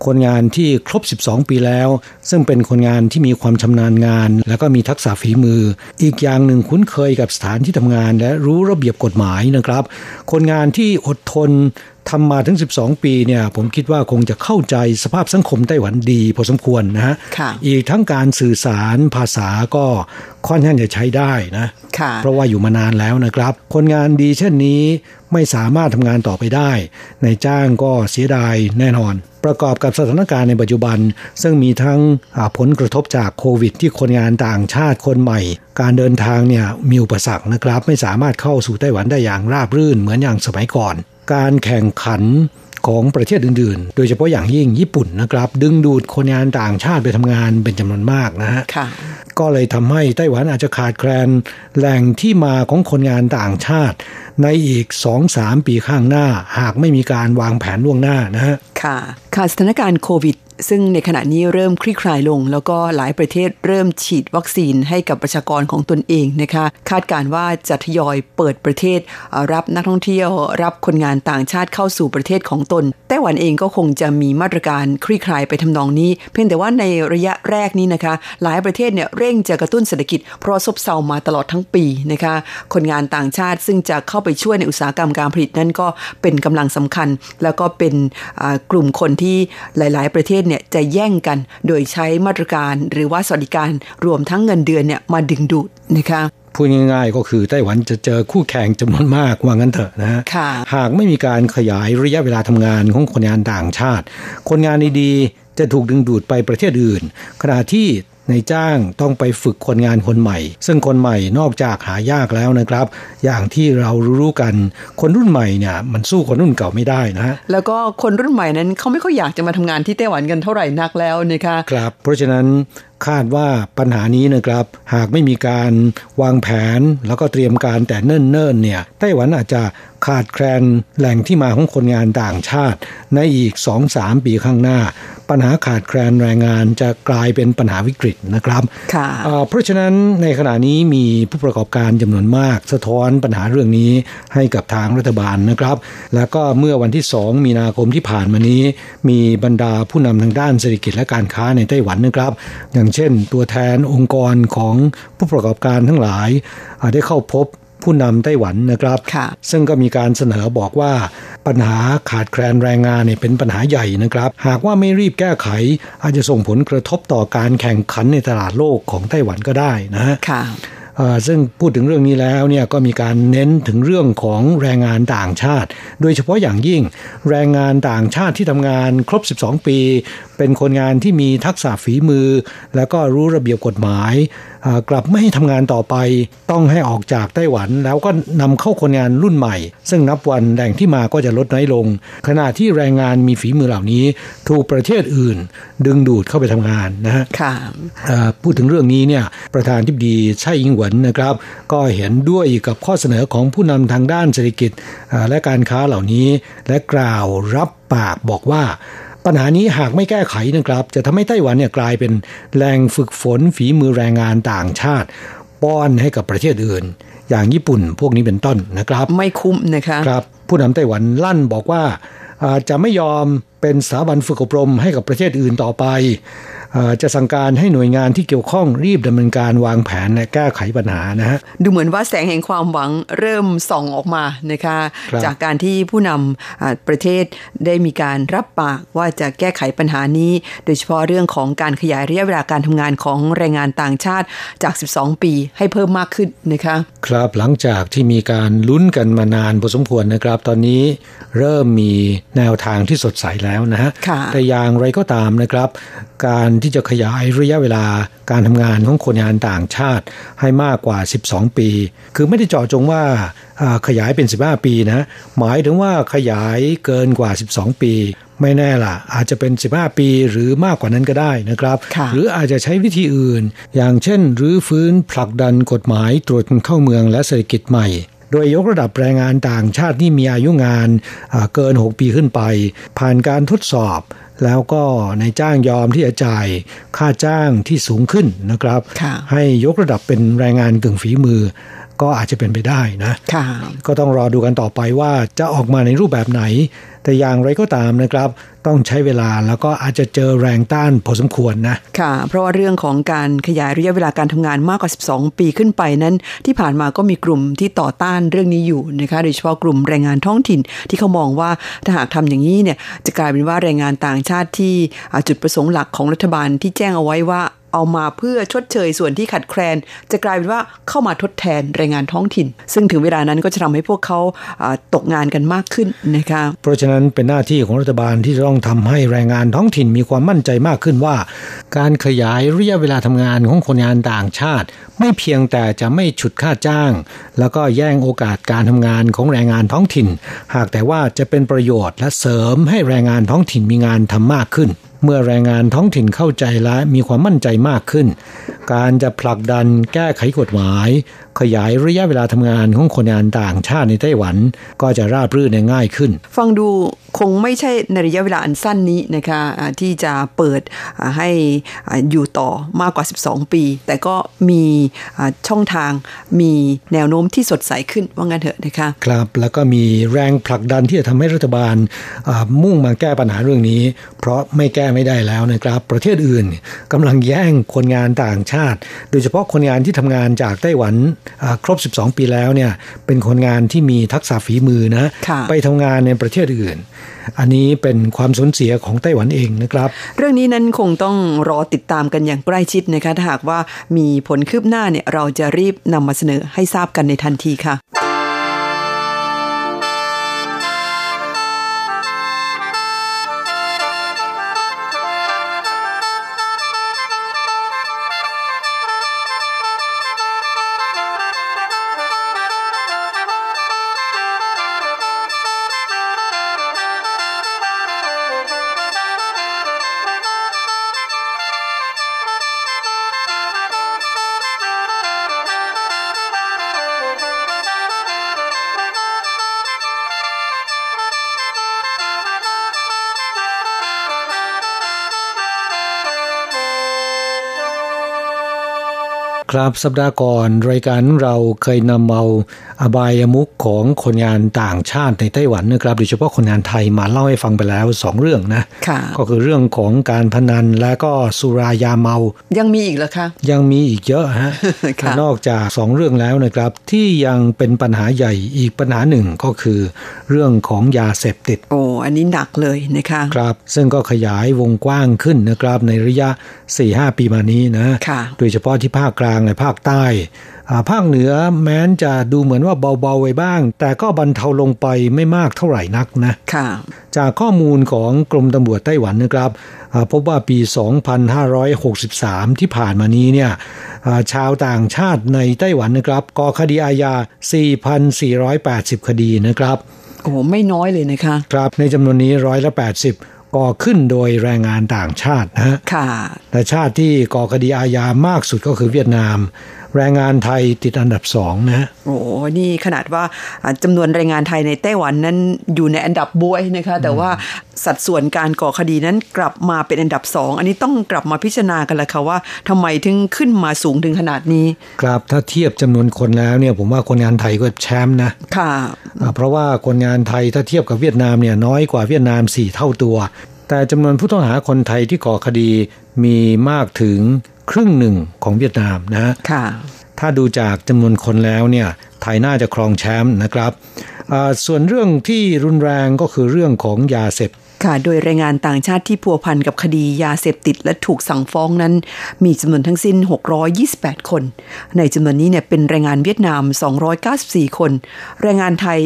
คนงานที่ครบ 12 ปีแล้ว ซึ่งเป็นคนงานที่มีความชำนาญงาน แล้วก็มีทักษะฝีมือ อีกอย่างหนึ่งคุ้นเคยกับสถานที่ทำงาน และรู้ระเบียบกฎหมายนะครับ คนงานที่อดทนทำมาถึง 12 ปีเนี่ยผมคิดว่าคงจะเข้าใจสภาพสังคมไต้หวันดีพอสมควรนะฮะค่ะอีกทั้งการสื่อสารภาษาก็ค่อนข้างจะใช้ได้นะค่ะเพราะว่าอยู่มานานแล้วนะครับ คนงานดีเช่นนี้ไม่สามารถทำงานต่อไปได้ในายจ้างก็เสียดายแน่นอน ประกอบกับสถานการณ์ในปัจจุบัน ซึ่งมีทั้งผลกระทบจากโควิด ที่คนงานต่างชาติคนใหม่ การเดินทางเนี่ยมีอุปสรรคนะครับ ไม่สามารถเข้าสู่ไต้หวันได้อย่างราบรื่นเหมือนอย่างสมัยก่อน การแข่งขัน ของประเทศอื่นๆ โดยเฉพาะอย่างยิ่งญี่ปุ่นนะครับ ดึงดูดคนงานต่างชาติไปทำงานเป็นจำนวนมากนะฮะค่ะก็เลยทำให้ไต้หวันอาจจะขาดแคลนแหล่งที่มาของคนงานต่างชาติ ในอีก 2-3 ปีข้างหน้า หากไม่มีการวางแผนล่วงหน้านะฮะค่ะค่ะสถานการณ์โควิด ซึ่งในขณะนี้เริ่มคลี่คลายลง แล้วก็หลายประเทศเริ่มฉีดวัคซีนให้กับประชากรของตนเองนะคะ คาดการณ์ว่าจะทยอยเปิดประเทศรับนักท่องเที่ยว รับคนงานต่างชาติเข้าสู่ประเทศของตนไต้หวันเองก็คงจะมีมาตรการคลี่คลายไปทำนองนี้ เพียงแต่ว่าในระยะแรกนี้นะคะ หลายประเทศเนี่ยเร่งจะกระตุ้นเศรษฐกิจเพราะซบเซามาตลอดทั้งปีนะคะ คนงานต่างชาติซึ่งจะเข้าไปช่วยในอุตสาหกรรมการผลิตนั่นก็เป็นกำลังสำคัญ แล้วก็เป็นกลุ่มคนที่หลาย ๆ ประเทศเนี่ยจะแย่งกัน โดยใช้มาตรการหรือว่าสวัสดิการรวมทั้งเงินเดือนเนี่ยมาดึงดูดนะคะพูดง่ายๆก็คือไต้หวันจะเจอคู่แข่งจำนวนมากว่างั้นเถอะนะฮะค่ะหากไม่มีการขยายระยะเวลาทำงานของคนงานต่างชาติ คนงานดีๆจะถูกดึงดูดไปประเทศอื่น ขณะที่ในายจ้างต้องไปฝึกคนงานคนใหม่ ซึ่งคนใหม่นอกจากหายากแล้วนะครับ อย่างที่เรารู้ๆกันคนรุ่นใหม่เนี่ยมันสู้คนรุ่นเก่าไม่ได้นะฮะแล้วก็คนรุ่นใหม่นั้นเขาไม่ค่อยอยากจะมาทำงานที่ไต้หวันกันเท่าไหร่นักแล้วนะคะครับเพราะฉะนั้นคาดว่าปัญหานี้นะครับ หากไม่มีการวางแผนแล้วก็เตรียมการแต่เนิ่นๆเนี่ยไต้หวันอาจจะขาดแคลนแหล่งที่มาของคนงานต่างชาติ ในอีก 2-3 ปีข้างหน้า ปัญหาขาดแคลนแรงงานจะกลายเป็นปัญหาวิกฤตนะครับค่ะเอ่อเพราะฉะนั้นในขณะนี้มีผู้ประกอบการจำนวนมาก สะท้อนปัญหาเรื่องนี้ให้กับทางรัฐบาลนะครับ แล้วก็เมื่อวันที่ 2 มีนาคมที่ผ่านมานี้ มีบรรดาผู้นำทางด้านเศรษฐกิจและการค้าในไต้หวันนะครับ อย่างเช่น ตัวแทนองค์กรของผู้ประกอบการทั้งหลายอ่าได้เข้าพบ ผู้นำไต้หวันนะครับ ซึ่งก็มีการเสนอบอกว่าปัญหาขาดแคลนแรงงานเนี่ยเป็นปัญหาใหญ่นะครับ หากว่าไม่รีบแก้ไข อาจจะส่งผลกระทบต่อการแข่งขันในตลาดโลกของไต้หวันก็ได้นะฮะค่ะเอ่อ ซึ่งพูดถึงเรื่องนี้แล้วเนี่ยก็มีการเน้นถึงเรื่องของแรงงานต่างชาติ โดยเฉพาะอย่างยิ่งแรงงานต่างชาติที่ทำงานครบ 12 ปี เป็นคนงานที่มีทักษะฝีมือ แล้วก็รู้ระเบียบกฎหมายเอ่อกลับไม่ให้ทำงานต่อไปต้องให้ออกจากไต้หวัน แล้วก็นำเข้าคนงานรุ่นใหม่ ซึ่งนับวันแหล่งที่มาก็จะลดน้อยลง ขณะที่แรงงานมีฝีมือเหล่านี้ ถูกประเทศอื่น ดึงดูดเข้าไปทำงานนะฮะค่ะเอ่อพูดถึงเรื่องนี้เนี่ยประธานทิบดีไช่อิงหวนนะครับ ก็เห็นด้วยกับข้อเสนอของผู้นำทางด้านเศรษฐกิจเอ่อและการค้าเหล่านี้และกล่าวรับปากบอกว่าปัญหานี้หากไม่แก้ไขนะครับ จะทำให้ไต้หวันเนี่ยกลายเป็นแหล่งฝึกฝนฝีมือแรงงานต่างชาติ ป้อนให้กับประเทศอื่น อย่างญี่ปุ่นพวกนี้เป็นต้นนะครับ ไม่คุ้มนะคะครับผู้นำไต้หวันลั่นบอกว่าอ่าจะไม่ยอมเป็นสถาบันฝึกอบรมให้กับประเทศอื่นต่อไปอ่า จะสั่งการให้หน่วยงานที่เกี่ยวข้องรีบดำเนินการวางแผนและแก้ไขปัญหานะฮะดูเหมือนว่าแสงแห่งความหวังเริ่มส่องออกมานะคะครับจากการที่ผู้นำอ่าประเทศได้มีการรับปากว่าจะแก้ไขปัญหานี้ โดยเฉพาะเรื่องของการขยายระยะเวลาการทำงานของแรงงานต่างชาติจาก 12 ปีให้เพิ่มมากขึ้นนะคะครับหลังจากที่มีการลุ้นกันมานานพอสมควรนะครับ ตอนนี้เริ่มมีแนวทางที่สดใสแล้วนะฮะค่ะแต่อย่างไรก็ตามนะครับ การที่จะขยายระยะเวลาการทำงานของคนงานต่างชาติให้มากกว่า 12 ปี คือไม่ได้เจาะจงว่าอ่าขยายเป็น 15 ปีนะ หมายถึงว่าขยายเกินกว่า 12 ปี ไม่แน่ล่ะ อาจจะเป็น 15 ปีหรือมากกว่านั้นก็ได้นะครับค่ะหรืออาจจะใช้วิธีอื่น อย่างเช่นรื้อฟื้นผลักดันกฎหมายตรวจคนเข้าเมืองและเศรษฐกิจใหม่ โดยยกระดับแรงงานต่างชาติที่มีอายุงานอ่าเกิน 6 ปีขึ้นไป ผ่านการทดสอบ แล้วก็ในายจ้างยอมที่จะจ่ายค่าจ้างที่สูงขึ้นนะครับค่ะให้ยกระดับเป็นแรงงานกึ่งฝีมือ ก็อาจจะเป็นไปได้นะค่ะก็ต้องรอดูกันต่อไปว่าจะออกมาในรูปแบบไหนแต่อย่างไรก็ตามนะครับ ต้องใช้เวลาแล้วก็อาจจะเจอแรงต้านพอสมควรนะ ค่ะ เพราะว่าเรื่องของการขยายระยะเวลาการทำงานมากกว่า 12 ปีขึ้นไปนั้น ที่ผ่านมาก็มีกลุ่มที่ต่อต้านเรื่องนี้อยู่นะคะโดยเฉพาะกลุ่มแรงงานท้องถิ่นที่เขามองว่าถ้าหากทำอย่างนี้เนี่ยจะกลายเป็นว่าแรงงานต่างชาติที่จุดประสงค์หลักของรัฐบาลที่แจ้งเอาไว้ว่าเอามาเพื่อชดเชยส่วนที่ขัดแคลน จะกลายเป็นว่าเข้ามาทดแทนแรงงานท้องถิ่น ซึ่งถึงเวลานั้นก็จะทำให้พวกเขาอ่าตกงานกันมากขึ้นนะคะเพราะฉะนั้นเป็นหน้าที่ของรัฐบาลที่จะต้องทำให้แรงงานท้องถิ่นมีความมั่นใจมากขึ้นว่า การขยายระยะเวลาทำงานของคนงานต่างชาติ ไม่เพียงแต่จะไม่ฉุดค่าจ้าง แล้วก็แย่งโอกาสการทำงานของแรงงานท้องถิ่น หากแต่ว่าจะเป็นประโยชน์และเสริมให้แรงงานท้องถิ่นมีงานทำมากขึ้นเมื่อแรงงานท้องถิ่นเข้าใจและมีความมั่นใจมากขึ้น การจะผลักดันแก้ไขกฎหมาย ขยายระยะเวลาทำงานของคนงานต่างชาติในไต้หวัน ก็จะราบรื่นได้ง่ายขึ้น ฟังดูคงไม่ใช่ในระยะเวลาอันสั้นนี้นะคะอ่าที่จะเปิดอ่าให้อ่าอยู่ต่อมากกว่า 12 ปี แต่ก็มีอ่าช่องทางมีแนวโน้มที่สดใสขึ้นว่างั้นเถอะนะคะครับแล้วก็มีแรงผลักดันที่จะทำให้รัฐบาลอ่ามุ่งมาแก้ปัญหาเรื่องนี้ เพราะไม่แก้ไม่ได้แล้วนะครับ ประเทศอื่นกำลังแย่งคนงานต่างชาติ โดยเฉพาะคนงานที่ทำงานจากไต้หวันอ่าครบ 12 ปีแล้วเนี่ยเป็นคนงานที่มีทักษะฝีมือนะค่ะไปทำงานในประเทศอื่น อันนี้เป็นความสูญเสียของไต้หวันเองนะครับ เรื่องนี้นั้นคงต้องรอติดตามกันอย่างใกล้ชิดนะคะถ้าหากว่ามีผลคืบหน้าเนี่ยเราจะรีบนำมาเสนอให้ทราบกันในทันทีค่ะ ครับสัปดาห์ก่อนรายการเราเคยนำเอาอบายมุขของคนงานต่างชาติในไต้หวันนะครับโดยเฉพาะคนงานไทยมาเล่าให้ฟังไปแล้วสองเรื่องนะค่ะก็คือเรื่องของการพนันและก็สุรายาเมา ยังมีอีกเหรอคะยังมีอีกเยอะฮะค่ะนอกจากสองเรื่องแล้วนะครับ ที่ยังเป็นปัญหาใหญ่อีกปัญหาหนึ่งก็คือ เรื่องของยาเสพติดโอ้อันนี้หนักเลยนะคะครับ ซึ่งก็ขยายวงกว้างขึ้นนะครับในระยะ4-5ปีมานี้นะค่ะโดยเฉพาะที่ภาคกลางและภาคใต้อ่าภาคเหนือแม้นจะดูเหมือนว่าเบาๆไว้บ้าง แต่ก็บรรเทาลงไปไม่มากเท่าไหร่นักนะค่ะจากข้อมูลของกรมตำรวจไต้หวันนะครับอ่าพบว่าปี 2563 ที่ผ่านมานี้เนี่ยอ่าชาวต่างชาติในไต้หวันนะครับก่อคดีอาญา 4,480 คดีนะครับโอ้ไม่น้อยเลยนะคะ ครับในจำนวนนี้ร้อยละ80 ก่อขึ้นโดยแรงงานต่างชาตินะฮะค่ะแต่ชาติที่ก่อคดีอาญามากสุดก็คือเวียดนาม แรงงานไทยติดอันดับสองนะฮะโอ้นี่ขนาดว่าอ่าจำนวนแรงงานไทยในไต้หวันนั้นอยู่ในอันดับบวยนะคะ แต่ว่าสัดส่วนการก่อคดีนั้นกลับมาเป็นอันดับสองอันนี้ต้องกลับมาพิจารณากันละค่ะว่าทำไมถึงขึ้นมาสูงถึงขนาดนี้ ครับถ้าเทียบจำนวนคนแล้วเนี่ยผมว่าคนงานไทยก็แชมป์นะค่ะอ่าเพราะว่าคนงานไทยถ้าเทียบกับเวียดนามเนี่ยน้อยกว่าเวียดนาม4เท่าตัว แต่จำนวนผู้ต้องหาคนไทยที่ก่อคดีมีมากถึง ครึ่งหนึ่งของเวียดนามนะฮะค่ะถ้าดูจากจำนวนคนแล้วเนี่ยไทยน่าจะครองแชมป์นะครับอ่าส่วนเรื่องที่รุนแรงก็คือเรื่องของยาเสพ ค่ะ โดยแรงงานต่างชาติที่พัวพันกับคดียาเสพติดและถูกสั่งฟ้องนั้น มีจำนวนทั้งสิ้น 628 คน ในจำนวนนี้เนี่ยเป็นแรงงานเวียดนาม 294 คน แรงงานไทย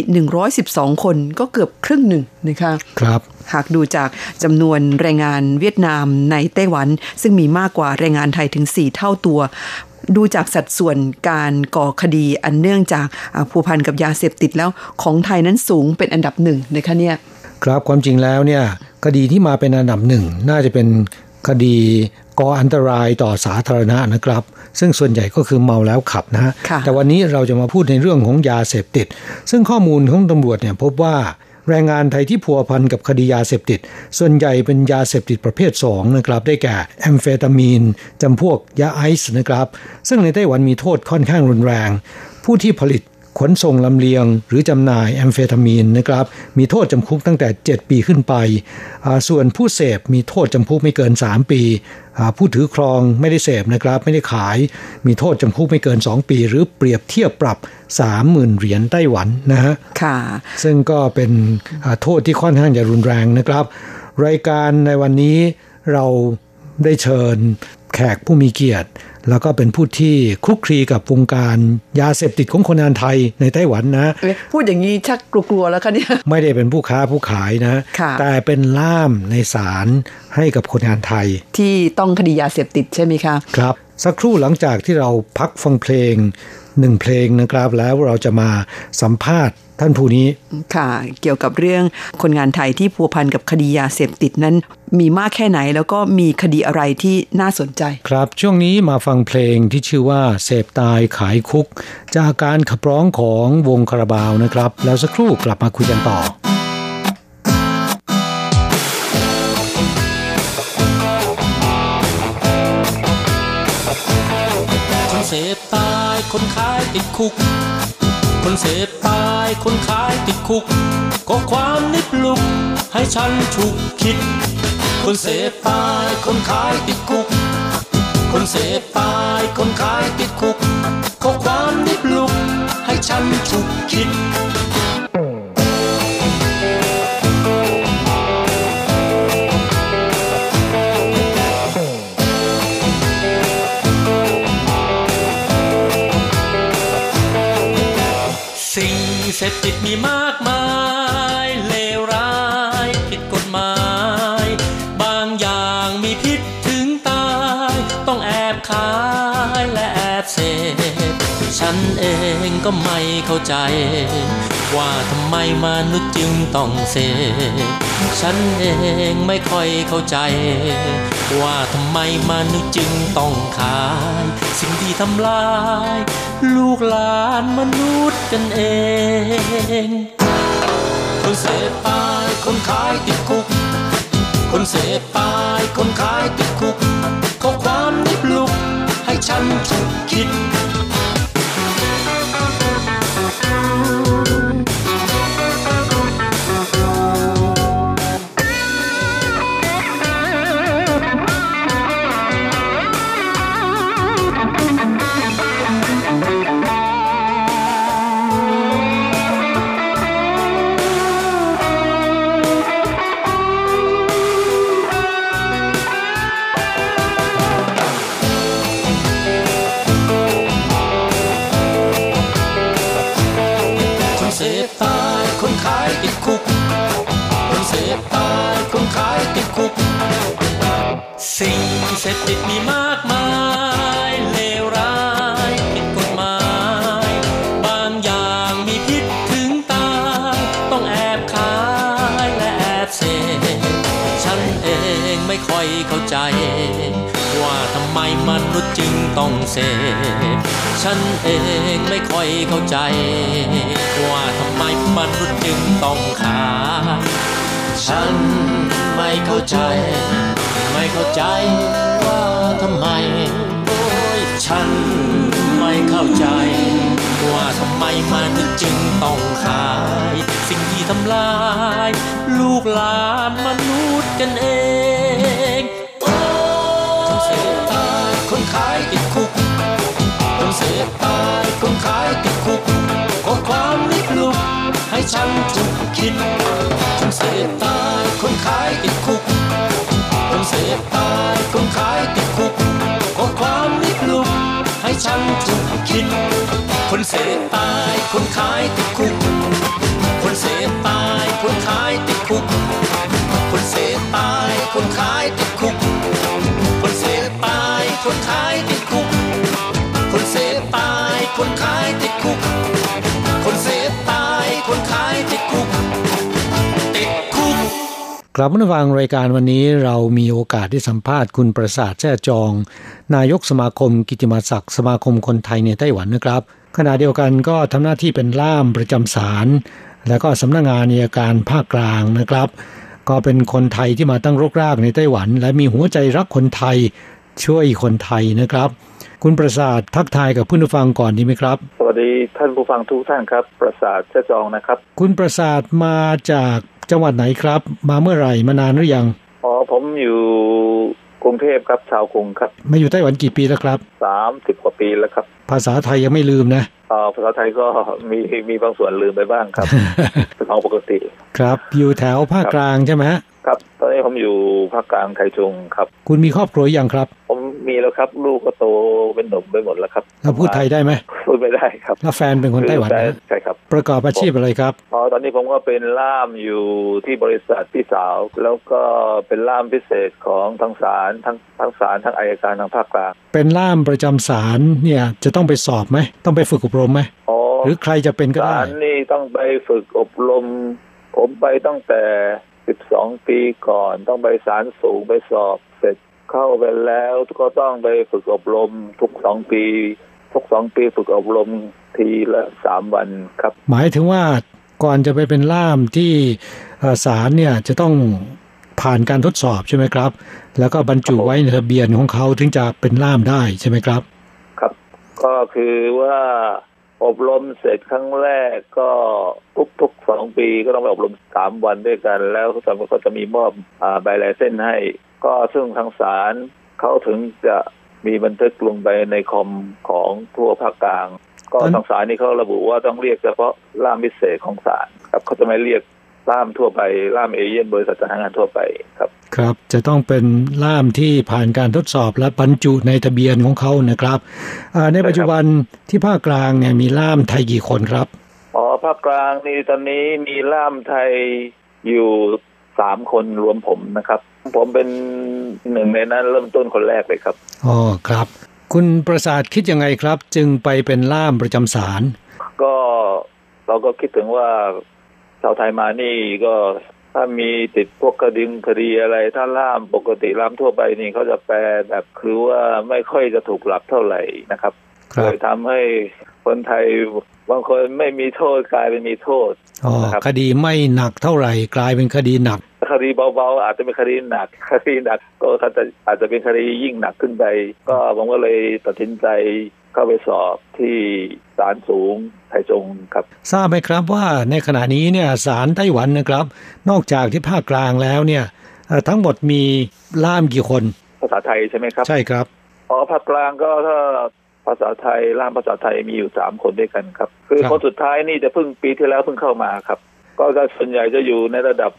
112 คนก็เกือบครึ่งหนึ่งนะคะครับ หากดูจากจำนวนแรงงานเวียดนามในไต้หวัน ซึ่งมีมากกว่าแรงงานไทยถึง 4 เท่าตัวดูจากสัดส่วนการก่อคดีอันเนื่องจากอ่าผูกพันกับยาเสพติดแล้วของไทยนั้นสูงเป็นอันดับหนึ่งนะคะเนี่ย ครับความจริงแล้วเนี่ยคดีที่มาเป็นอันดับหนึ่งน่าจะเป็นคดีก่ออันตรายต่อสาธารณะนะครับ ซึ่งส่วนใหญ่ก็คือเมาแล้วขับนะฮะค่ะแต่วันนี้เราจะมาพูดในเรื่องของยาเสพติด ซึ่งข้อมูลของตำรวจเนี่ยพบว่าแรงงานไทยที่พัวพันกับคดียาเสพติด ส่วนใหญ่เป็นยาเสพติดประเภท 2 นะครับ ได้แก่แอมเฟตามีนจำพวกยาไอซ์นะครับ ซึ่งในไต้หวันมีโทษค่อนข้างรุนแรง ผู้ที่ผลิต ขนส่งลำเลียง หรือจำหน่ายแอมเฟตามีนนะครับมีโทษจำคุกตั้งแต่ 7 ปีขึ้นไปอ่าส่วนผู้เสพมีโทษจำคุกไม่เกิน 3 ปีอ่าผู้ถือครองไม่ได้เสพนะครับไม่ได้ขาย มีโทษจำคุกไม่เกิน 2 ปี หรือเปรียบเทียบปรับ 30,000 เหรียญไต้หวันนะฮะค่ะ ซึ่งก็เป็นอ่าโทษที่ค่อนข้างจะรุนแรงนะครับ รายการในวันนี้เราได้เชิญ แขกผู้มีเกียรติ แล้วก็เป็นผู้ที่คลุกคลีกับวงการยาเสพติดของคนงานไทยในไต้หวันนะเอ๊ะพูดอย่างนี้ชักกลัวๆแล้วคะเนี่ย ไม่ได้เป็นผู้ค้าผู้ขายนะค่ะแต่เป็นล่ามในศาลให้กับคนงานไทย ที่ต้องคดียาเสพติดใช่ไหมคะครับ สักครู่หลังจากที่เราพักฟังเพลงหนึ่งเพลงนะครับแล้วเราจะมาสัมภาษณ์ ท่านผู้นี้ ค่ะ เกี่ยวกับเรื่องคนงานไทยที่พัวพันกับคดียาเสพติดนั้น มีมากแค่ไหนแล้วก็มีคดีอะไรที่น่าสนใจ ครับ ช่วงนี้มาฟังเพลงที่ชื่อว่า เสพตายขายคุก จากการขับร้องของวงคาราบาวนะครับ แล้วสักครู่กลับมาคุยกันต่อคนเสพตายคนขายติดคุก คนเสพตายคนขายติดคุกก็ความนิบลุก ให้ฉันฉุกคิด คนเสพตายคนขายติดคุก คนเสพตายคนขายติดคุกก็ความนิบลุก ให้ฉันฉุกคิด สิ่งเสพติดมีมากมาย เลวร้ายผิดกฎหมาย บางอย่างมีพิษถึงตาย ต้องแอบขายและแอบเสพฉันเองก็ไม่เข้าใจ ว่าทำไมมนุษย์จึงต้องเสพฉันเองไม่ค่อยเข้าใจ ว่าทำไมมนุษย์จึงต้องขาย สิ่งที่ทำลาย ลูกหลานมนุษย์กันเอง คนเสพตายคนขายติดคุก คนเสพตายคนขายติดคุกขอความนิบลุกให้ฉันฉุกคิด เสพติดมีมากมาย เลวร้ายผิดกฎหมาย บางอย่างมีพิษถึงตาย ต้องแอบขายและแอบเสพฉันเองไม่ค่อยเข้าใจ ว่าทำไมมนุษย์จึงต้องเสพฉันเองไม่ค่อยเข้าใจ ว่าทำไมมนุษย์จึงต้องขายฉันไม่เข้าใจ ไม่เข้าใจว่าทำไม โอ้ยฉันไม่เข้าใจ ว่าทำไมมันุษย์จึงต้องขาย สิ่งที่ทำลาย ลูกหลานมนุษย์กันเองโอ้คนเสพตายคนขายติดคุกคนเสพตายคนขายติดคุกก็ความนิปลุกให้ฉันฉุกคิดคนเสพตายคนขายติดคุก เสพตายคนขายติดคุกก็ความนิปลุกให้ฉันฉุกคิด คนเสพตายคนขายติดคุก คนเสพตายคนขายติดคุก คนเสพตายคนขายติดคุก คนเสพตายคนขายติดคุก คนเสพตายคนขายติดคุก กลับมาฟังรายการวันนี้เรามีโอกาสได้สัมภาษณ์คุณประสาทแจ้จอง นายกสมาคมกิตติมศักดิ์สมาคมคนไทยในไต้หวันนะครับ ขณะเดียวกันก็ทำหน้าที่เป็นล่ามประจำศาลและก็สำนักงานอัยการภาคกลางนะครับ ก็เป็นคนไทยที่มาตั้งรกรากในไต้หวัน และมีหัวใจรักคนไทยช่วยคนไทยนะครับ คุณประสาททักทายกับผู้ฟังก่อนดีไหมครับ สวัสดีท่านผู้ฟังทุกท่านครับ ประสาทเจ้าจองนะครับ คุณประสาทมาจาก จังหวัดไหนครับ มาเมื่อไหร่มานานหรือยังอ๋อผมอยู่กรุงเทพครับชาวกรุงครับ มาอยู่ไต้หวันกี่ปีแล้วครับสามสิบกว่าปีแล้วครับ ภาษาไทยยังไม่ลืมนะเอ่อภาษาไทยก็มีมีบางส่วนลืมไปบ้างครับเป็นของปกติ ครับอยู่แถวภาคกลางใช่ไหมฮะ ครับ ตอนนี้ผมอยู่ภาคกลางไทยจุงครับ คุณมีครอบครัวยังครับ ผมมีแล้วครับ ลูกก็โตเป็นหนุ่มไปหมดแล้วครับแล้วพูดไทยได้ไหมพูดไม่ได้ครับแล้วแฟนเป็นคนไต้หวันใช่นะใช่ครับ ประกอบอาชีพอะไรครับอ๋อตอนนี้ผมก็เป็นล่ามอยู่ที่บริษัทพี่สาว แล้วก็เป็นล่ามพิเศษของทั้งศาลทั้งทั้งศาลทั้งอายการทั้งภาคกลางเป็นล่ามประจำศาลเนี่ยจะต้องไปสอบไหมต้องไปฝึกอบรมไหมอ๋อหรือใครจะเป็นก็ศาได้ลนี่ต้องไปฝึกอบรมผมไปตั้งแต่ 12ปีก่อน ต้องไปศาลสูงไปสอบเสร็จเข้าไปแล้วก็ต้องไปฝึกอบรมทุกสองปี ทุกสองปีฝึกอบรมทีละสามวันครับ หมายถึงว่าก่อนจะไปเป็นล่ามที่เอ่อศาลเนี่ยจะต้องผ่านการทดสอบใช่ไหมครับ แล้วก็บรรจุไว้ในทะเบียนของเขาถึงจะเป็นล่ามได้ใช่ไหมครับ ครับ ก็คือว่า อบรมเสร็จครั้งแรกก็ทุกๆสองปีก็ต้องไปอบรมสามวันด้วยกัน แล้วเขาจะมีมอบอใบลายเส้นให้ ก็ซึ่งทางศาลเขาถึงจะมีบันทึกลงไปในคอมของทั่วภาคกลาง ก็ทางศาลนี่เขาระบุว่าต้องเรียกเฉพาะล่ามพิเศษของศาลครับเขาจะไม่เรียก ล่ามทั่วไปล่ามเอเย่นบริษัทจัดหางานทั่วไปครับ ครับจะต้องเป็นล่ามที่ผ่านการทดสอบและบรรจุในทะเบียนของเขานะครับอ่าในปัจจุบันที่ภาคกลางเนี่ยมีล่ามไทยกี่คนครับอ๋อภาคกลางนี่ตอนนี้มีล่ามไทยอยู่สามคนรวมผมนะครับ ผมเป็นหนึ่งในนั้นเริ่มต้นคนแรกเลยครับอ๋อครับ คุณประสาทคิดยังไงครับ จึงไปเป็นล่ามประจำศาลก็เราก็คิดถึงว่า ชาวไทยมานี่ก็ถ้ามีติดพวกคดีคดีอะไร ถ้าล่ามปกติล่ามทั่วไปนี่เขาจะแปลแบบคือว่าไม่ค่อยจะถูกหลับเท่าไหร่นะครับครับเลยทำให้คนไทยบางคนไม่มีโทษกลายเป็นมีโทษอ๋อนะครับคดีไม่หนักเท่าไหร่ กลายเป็นคดีหนัก คดีเบาๆอาจจะเป็นคดีหนัก คดีหนักก็อาจจะอาจจะเป็นคดียิ่งหนักขึ้นไป ก็ผมก็เลยตัดสินใจ เข้าไปสอบที่ศาลสูงไทจงครับ ทราบไหมครับว่าในขณะนี้เนี่ยศาลไต้หวันนะครับ นอกจากที่ภาคกลางแล้วเนี่ยเอ่อทั้งหมดมีล่ามกี่คน ภาษาไทยใช่ไหมครับ ใช่ครับอ๋อภาคกลางก็ถ้าภาษาไทยล่ามภาษาไทยมีอยู่สามคนด้วยกันครับ คือครับคนสุดท้ายนี่จะเพิ่งปีที่แล้วเพิ่งเข้ามาครับ ก็จะส่วนใหญ่จะอยู่ในระดับ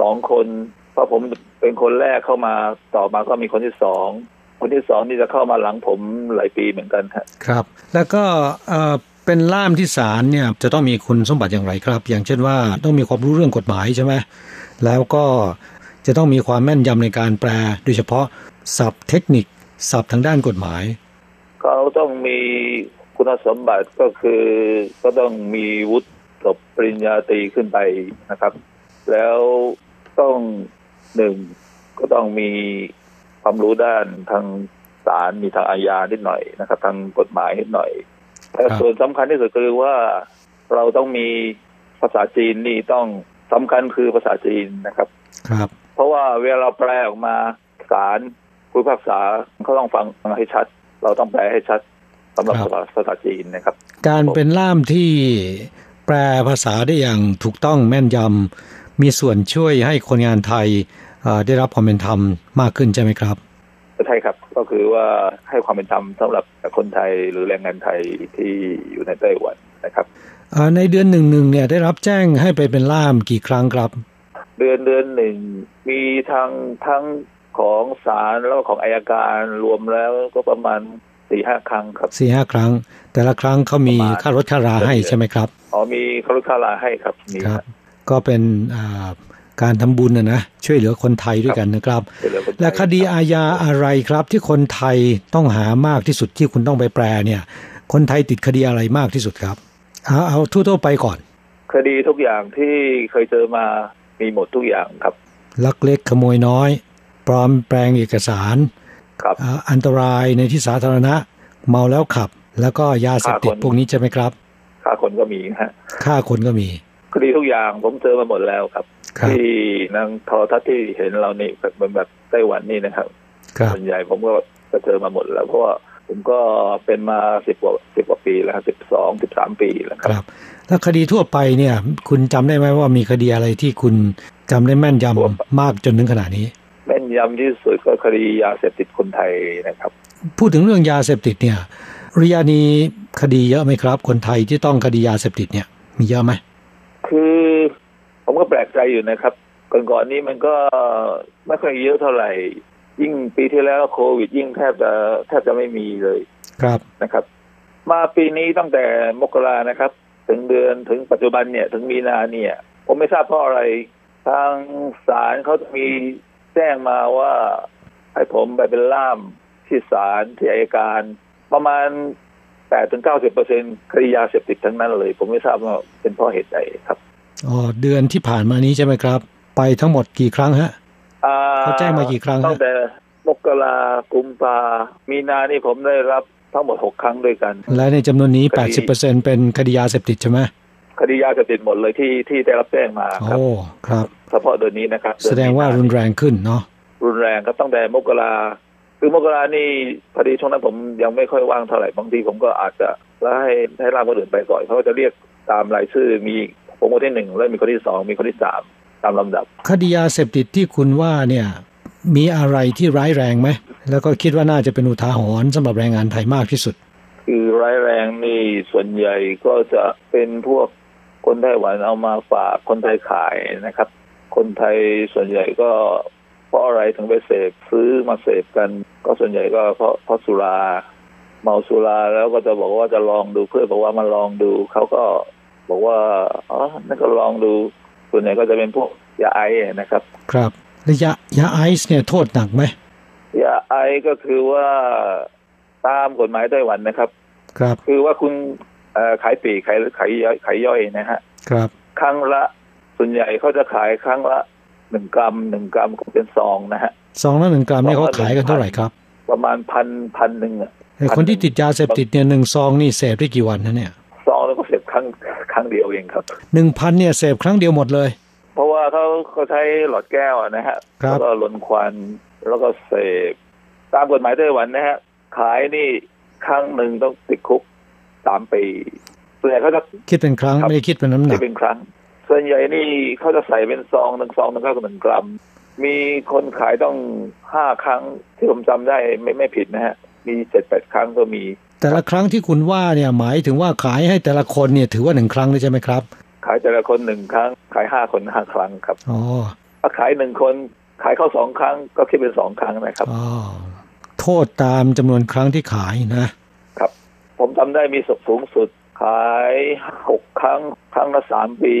สองคน เพราะผมเป็นคนแรกเข้ามาต่อมาก็มีคนที่สอง คนที่สองนี่จะเข้ามาหลังผมหลายปีเหมือนกันครับครับ แล้วก็เอ่อเป็นล่ามที่ศาลเนี่ยจะต้องมีคุณสมบัติอย่างไรครับ อย่างเช่นว่าต้องมีความรู้เรื่องกฎหมายใช่ไหมแล้วก็จะต้องมีความแม่นยำในการแปล โดยเฉพาะศัพท์เทคนิคศัพท์ทางด้านกฎหมายเขาต้องมีคุณสมบัติก็คือก็ต้องมีวุฒิจบปริญญาตรีขึ้นไปนะครับ แล้วต้องหนึ่งก็ต้องมี ความรู้ด้านทางศาลมีทางอาญานิดหน่อยนะครับ ทางกฎหมายนิดหน่อยแต่ครับส่วนสำคัญที่สุดคือว่าเราต้องมีภาษาจีนนี่ต้องสำคัญคือภาษาจีนนะครับ ครับ เพราะว่าเวลาเราแปลออกมาศาลผู้พิพากษาเขาต้องฟังให้ชัด เราต้องแปลให้ชัดสำหรับครับภาษาภาษาจีนนะครับ การเป็นล่ามที่แปลภาษาได้อย่างถูกต้องแม่นยำมีส่วนช่วยให้คนงานไทยเอ่อ ได้รับความเป็นธรรมมากขึ้นใช่ไหมครับใช่ครับก็คือว่าให้ความเป็นธรรมสำหรับคนไทยหรือแรงงานไทยที่อยู่ในไต้หวันนะครับเอ่อในเดือนหนึ่งหนึ่งเนี่ยได้รับแจ้งให้ไปเป็นล่ามกี่ครั้งครับ เดือนเดือนหนึ่งมีทางทั้งของศาลแล้วก็ของอายการรวมแล้วก็ประมาณสี่ห้าครั้งครับสี่ห้าครั้ง แต่ละครั้งเขามีค่ารถค่าราให้ใช่ไหมครับอ๋อมีคารุคาลาให้ครับมีครับ ก็เป็นอ่า การทำบุญนะนะช่วยเหลือคนไทยด้วยกันนะครับช่วยเหลือคนไทยและคดีอาญาอะไรครับ ที่คนไทยต้องหามากที่สุดที่คุณต้องไปแปลเนี่ย คนไทยติดคดีอะไรมากที่สุดครับ เอาเอาทั่วๆไปก่อน คดีทุกอย่างที่เคยเจอมามีหมดทุกอย่างครับ ลักเล็กขโมยน้อย ปลอมแปลงเอกสารครับอ่าอันตรายในที่สาธารณะ เมาแล้วขับ แล้วก็ยาเสพติดฆ่าคนพวกนี้ใช่ไหมครับฆ่าคนก็มีฮะฆ่าคนก็มี คดีทุกอย่างผมเจอมาหมดแล้วครับครับที่นางโทรทัศน์ที่เห็นเรานี่แบบเหมือนแบบไต้หวันนี่นะครับครับส่วนใหญ่ผมก็ก็เจอมาหมดแล้วเพราะว่าผมก็เป็นมาสิบกว่าสิบกว่าปีแล้วสิบสองสิบสามปีแล้วคครับรับ แล้วคดีทั่วไปเนี่ย คุณจำได้ไหมว่ามีคดีอะไรที่คุณจำได้แม่นยำมากจนถึงขนาดนี้ แม่นยำที่สุดก็คดียาเสพติดคนไทยนะครับ พูดถึงเรื่องยาเสพติดเนี่ยริยานีคดีเยอะไหมครับ คนไทยที่ต้องคดียาเสพติดเนี่ย มีเยอะไหม คือ ผมก็แปลกใจอยู่นะครับก่อนๆนี้มันก็ไม่ค่อยเยอะเท่าไหร่ ยิ่งปีที่แล้วโควิด ยิ่งแทบจะแทบจะไม่มีเลยครับนะครับ มาปีนี้ตั้งแต่มกรานะครับ ถึงเดือนถึงปัจจุบันเนี่ย ถึงมีนาเนี่ย ผมไม่ทราบเพราะอะไร ทางศาลเขาจะมีแจ้งมาว่าให้ผมไปเป็นล่ามที่ศาลที่อัยการ ประมาณ แปดถึงเก้าสิบเปอร์เซ็นคดียาเสพติดทั้งนั้นเลย ผมไม่ทราบว่าเป็นเพราะเหตุใดครับอ๋อเดือนที่ผ่านมานี้ใช่ไหมครับ ไปทั้งหมดกี่ครั้งฮะอ่เขาแจ้งมากี่ครั้งฮะตั้งแต่มกรากุมภามีนานี่ผมได้รับทั้งหมดหกครั้งด้วยกัน และในจำนวนนี้คดี80%เป็นคดียาเสพติดใช่ไหมคดียาเสพติดหมดเลยที่ที่ได้รับแจ้งมาครับโอ้ครับเฉพาะเดือนนี้นะครับ แสดงว่ารุนแรงขึ้นเนาะรุนแรงครับตั้งแต่มกรา คือมกรานี่พอดีช่วงนั้นผมยังไม่ค่อยว่างเท่าไหร่บางทีผมก็อาจจะแล้วให้ให้ร่างคนอื่นไปก่อนเขาก็จะเรียกตามรายชื่อมีผมคนที่หนึ่งแล้วมีคนที่สองมีคนที่สามตามลำดับ คดียาเสพติดที่คุณว่าเนี่ย มีอะไรที่ร้ายแรงไหมแล้วก็คิดว่าน่าจะเป็นอุทาหรณ์สำหรับแรงงานไทยมากที่สุด คือร้ายแรงนี่ส่วนใหญ่ก็จะเป็นพวกคนไต้หวันเอามาฝากคนไทยขายนะครับ คนไทยส่วนใหญ่ก็ เพราะอะไรถึงไปเสพซื้อมาเสพกัน ก็ส่วนใหญ่ก็เพราะเพราะสุรา เมาสุราแล้วก็จะบอกว่าจะลองดูเพื่อนบอกว่ามาลองดูเขาก็บอกว่าอ๋อนั่นก็ลองดู ส่วนใหญ่ก็จะเป็นพวกยาไอนะครับ ครับแล้วยายาไอซ์เนี่ยโทษหนักไหมยาไอก็คือว่าตามกฎหมายไต้หวันนะครับ ครับ คือว่าคุณเอ่อขายปลีกขายขายย่อยขายย่อยนะฮะ ครับ ครั้งละส่วนใหญ่เขาจะขายครั้งละ หนึ่งกรัมหนึ่งกรัมก็เป็นซองนะฮะสองละหนึ่งกรัมเนี่ยเขาขายกันเท่าไหร่ครับ ประมาณพันพันหนึ่งอะไอ้คนที่ติดยาเสพติดเนี่ยหนึ่งซองนี่เสพได้กี่วันนะเนี่ยซองแล้วก็เสพครั้งครั้งเดียวเองครับหนึ่งพันเนี่ยเสพครั้งเดียวหมดเลย เพราะว่าเขาเขาใช้หลอดแก้วอะนะฮะครับแล้วก็ลนควันแล้วก็เสพตามกฎหมายไต้หวันนะฮะขายนี่ครั้งหนึ่งต้องติดคุกสามปีส่วนใหญ่เขาจะคิดเป็นครั้งไม่ได้คิดเป็นน้ำหนัที่กเป็นครั้ง ส่วนใหญ่นี่เขาจะใส่เป็นซองหนึ่งซองหนึงก็หนึ่งกรัม มีคนขายต้องห้าครั้งที่ผมจำได้ไม่ไม่ผิดนะฮะ มีเจ็ดแปดครั้งก็มี แต่ละครั้งที่คุณว่าเนี่ยหมายถึงว่าขายให้แต่ละคนเนี่ยถือว่าหนึ่งครั้งเลยใช่ไหมครับ ขายแต่ละคนหนึ่งครั้ง ขายห้าคนห้าครั้งครับอ๋อถ้าขายหนึ่งคนขายเข้าสองครั้งก็คิดเป็นสองครั้งนะครับอ๋อโทษตามจำนวนครั้งที่ขายนะ ครับ ผมจำได้มีสุดสูงสุดขายหกครั้ง ครั้งละสามปี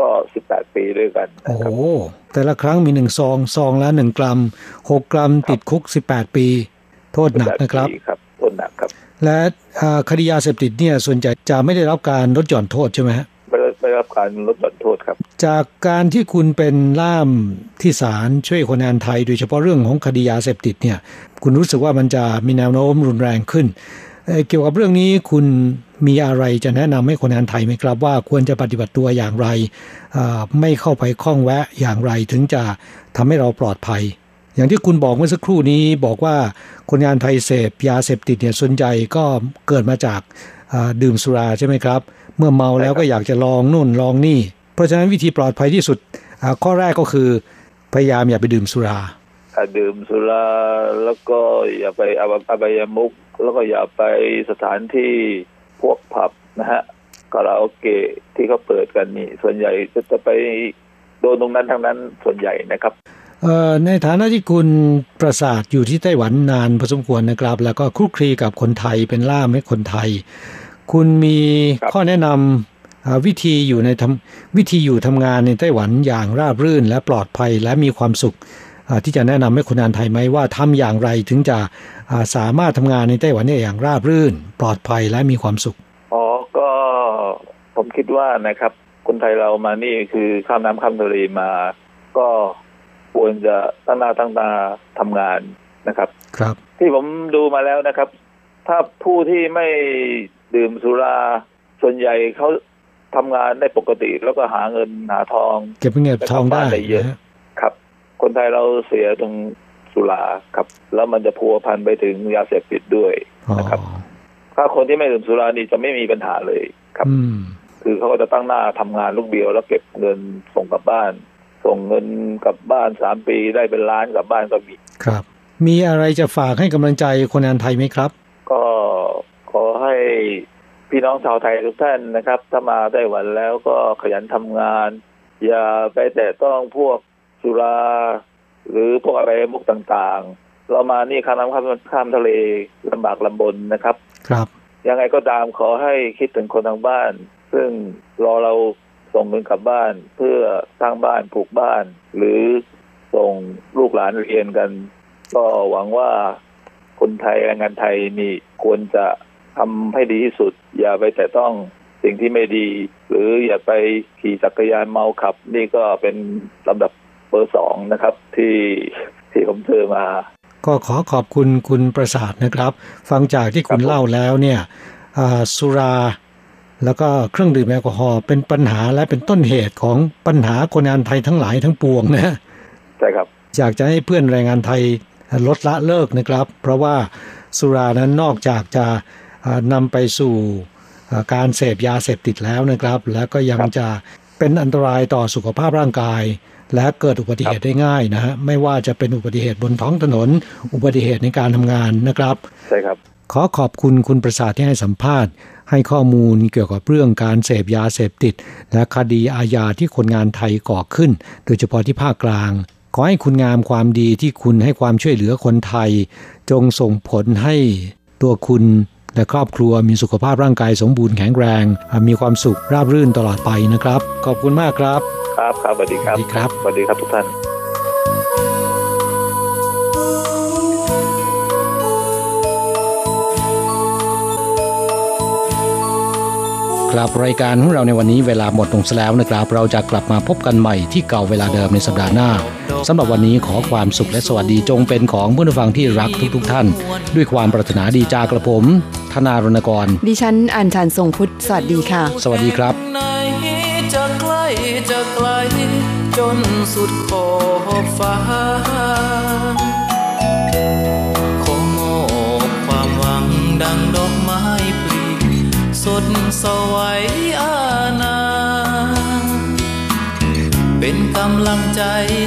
ก็สิบแปดปีด้วยกัน โอ้โหแต่ละครั้งมีหนึ่งซองซองละหนึ่งกรัมหกกรัมติดคุกสิบแปดปี โทษหนักนะครับปีครับโทษหนักครับ และอ่าคดียาเสพติดเนี่ยส่วนใหญ่จะไม่ได้รับการลดหย่อนโทษใช่ไหมฮะไม่ได้ไม่ได้รับการลดหย่อนโทษครับ จากการที่คุณเป็นล่ามที่ศาลช่วยคนงานไทย โดยเฉพาะเรื่องของคดียาเสพติดเนี่ย คุณรู้สึกว่ามันจะมีแนวโน้มรุนแรงขึ้นเอ่อเกี่ยวกับเรื่องนี้คุณ มีอะไรจะแนะนำให้คนงานไทยไหมครับว่าควรจะปฏิบัติตัวอย่างไรไม่เข้าไปข้องแวะอย่างไรถึงจะทำให้เราปลอดภัย อย่างที่คุณบอกเมื่อสักครู่นี้บอกว่าคนงานไทยเสพยาเสพติดเนี่ยส่วนใหญ่ก็เกิดมาจากดื่มสุราใช่ไหมครับ เมื่อเมาแล้วก็อยากจะลองนู่นลองนี่ เพราะฉะนั้นวิธีปลอดภัยที่สุดข้อแรกก็คือพยายามอย่าไปดื่มสุราดื่มสุราแล้วก็อย่าไปอบอบายมุกแล้วก็อย่าไปสถานที่ พวกผับนะฮะคาราโอเกะที่เขาเปิดกันนี่ ส่วนใหญ่จะจะไปโดนตรงนั้นทั้งนั้นส่วนใหญ่นะครับเอ่อในฐานะที่คุณประสาทอยู่ที่ไต้หวันนานพอสมควรนะครับ แล้วก็คลุกคลีกับคนไทยเป็นล่ามให้คนไทย คุณมีข้อแนะนำอ่าวิธีอยู่ในทำวิธีอยู่ทำงานในไต้หวันอย่างราบรื่นและปลอดภัยและมีความสุขอ่าที่จะแนะนำให้คนงานไทยไหมว่าทำอย่างไรถึงจะอ่า สามารถทำงานในไต้หวันเนี่ยอย่างราบรื่น ปลอดภัยและมีความสุข อ๋อ ก็ผมคิดว่านะครับ คนไทยเรามานี่คือข้ามน้ำข้ามทะเลมา ก็ควรจะตั้งหน้าตั้งตาทำงานนะครับ ครับ ที่ผมดูมาแล้วนะครับ ถ้าผู้ที่ไม่ดื่มสุราส่วนใหญ่เขาทำงานได้ปกติ แล้วก็หาเงินหาทอง เก็บเงินทองได้และเข้าบ้านได้เยอะนะฮะครับ คนไทยเราเสียตรง สุราครับ แล้วมันจะพัวพันไปถึงยาเสพติดด้วยอ๋อนะครับ ถ้าคนที่ไม่ดื่มสุรานี่จะไม่มีปัญหาเลยครับอืมคือเขาก็จะตั้งหน้าทำงานลูกเดียว แล้วเก็บเงินส่งกลับบ้าน ส่งเงินกลับบ้านสามปีได้เป็นล้านกลับบ้านก็มีครับ มีอะไรจะฝากให้กำลังใจคนงานไทยไหมครับ ก็ขอให้พี่น้องชาวไทยทุกท่านนะครับ ถ้ามาไต้หวันแล้วก็ขยันทำงาน อย่าไปแตะต้องพวกสุรา หรือพวกอะไรมุกต่างๆ เรามานี่ข้ามน้ำข้ามข้ามทะเลลำบากลำบนนะครับ ครับ ยังไงก็ตามขอให้คิดถึงคนทางบ้าน ซึ่งรอเราส่งเงินกลับบ้านเพื่อสร้างบ้านปลูกบ้าน หรือส่งลูกหลานเรียนกัน ก็หวังว่าคนไทยแรงงานไทยนี่ควรจะทำให้ดีที่สุด อย่าไปแต่ต้องสิ่งที่ไม่ดี หรืออย่าไปขี่จักรยานเมาขับ นี่ก็เป็นลำดับ เบอร์สองนะครับที่ที่ผมเจอมา ก็ขอขอบคุณคุณประสาทนะครับ ฟังจากที่คุณเล่าแล้วเนี่ยอ่าสุราแล้วก็เครื่องดื่มแอลกอฮอล์เป็นปัญหาและเป็นต้นเหตุของปัญหาคนงานไทยทั้งหลายทั้งปวงนะใช่ครับอยากจะให้เพื่อนแรงงานไทยลดละเลิกนะครับ เพราะว่าสุรานั้นนอกจากจะอ่านำไปสู่อ่าการเสพยาเสพติดแล้วนะครับ แล้วก็ยังจะเป็นอันตรายต่อสุขภาพร่างกาย และเกิดอุบัติเหตุได้ง่ายนะฮะไม่ว่าจะเป็นอุบัติเหตุบนท้องถนน อุบัติเหตุในการทำงานนะครับใช่ครับขอขอบคุณคุณประสาทที่ให้สัมภาษณ์ ให้ข้อมูลเกี่ยวกับเรื่องการเสพยาเสพติด และคดีอาญาที่คนงานไทยก่อขึ้น โดยเฉพาะที่ภาคกลาง ขอให้คุณงามความดีที่คุณให้ความช่วยเหลือคนไทย จงส่งผลให้ตัวคุณและครอบครัวมีสุขภาพร่างกายสมบูรณ์แข็งแรง มีความสุขราบรื่นตลอดไปนะครับ ขอบคุณมากครับ ครับครับสวัสดีครับสวัสดีครับสวัสดีครับทุกท่านครับรายการของเราในวันนี้เวลาหมดลงแล้วนะครับ เราจะกลับมาพบกันใหม่ที่เก่าเวลาเดิมในสัปดาห์หน้าสำหรับวันนี้ขอความสุขและสวัสดีจงเป็นของผู้ฟังที่รักทุกๆทท่าน ด้วยความปรารถนาดีจากกระผม ธนารณกร ดิฉันอัญชันทรงพุทธสวัสดีค่ะ สวัสดีครับไหนจะใกล้ จะไกลจนสุดขอบฟ้า ขอมอบความหวังดังดอกไม้ปลีสดสวัยอาณาเป็นกำลังใจ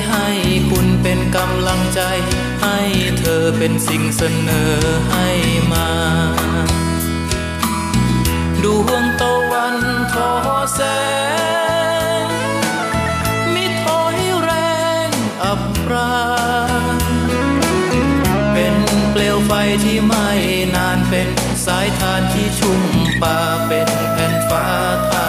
ให้คุณเป็นกำลังใจ ให้เธอเป็นสิ่งเสนอให้มาดวงตะวันทอแสงับราเป็นเปลวไฟที่ไม่นานเป็นสายทานที่ชุ่มป่าเป็นแผ่นฟ้าทา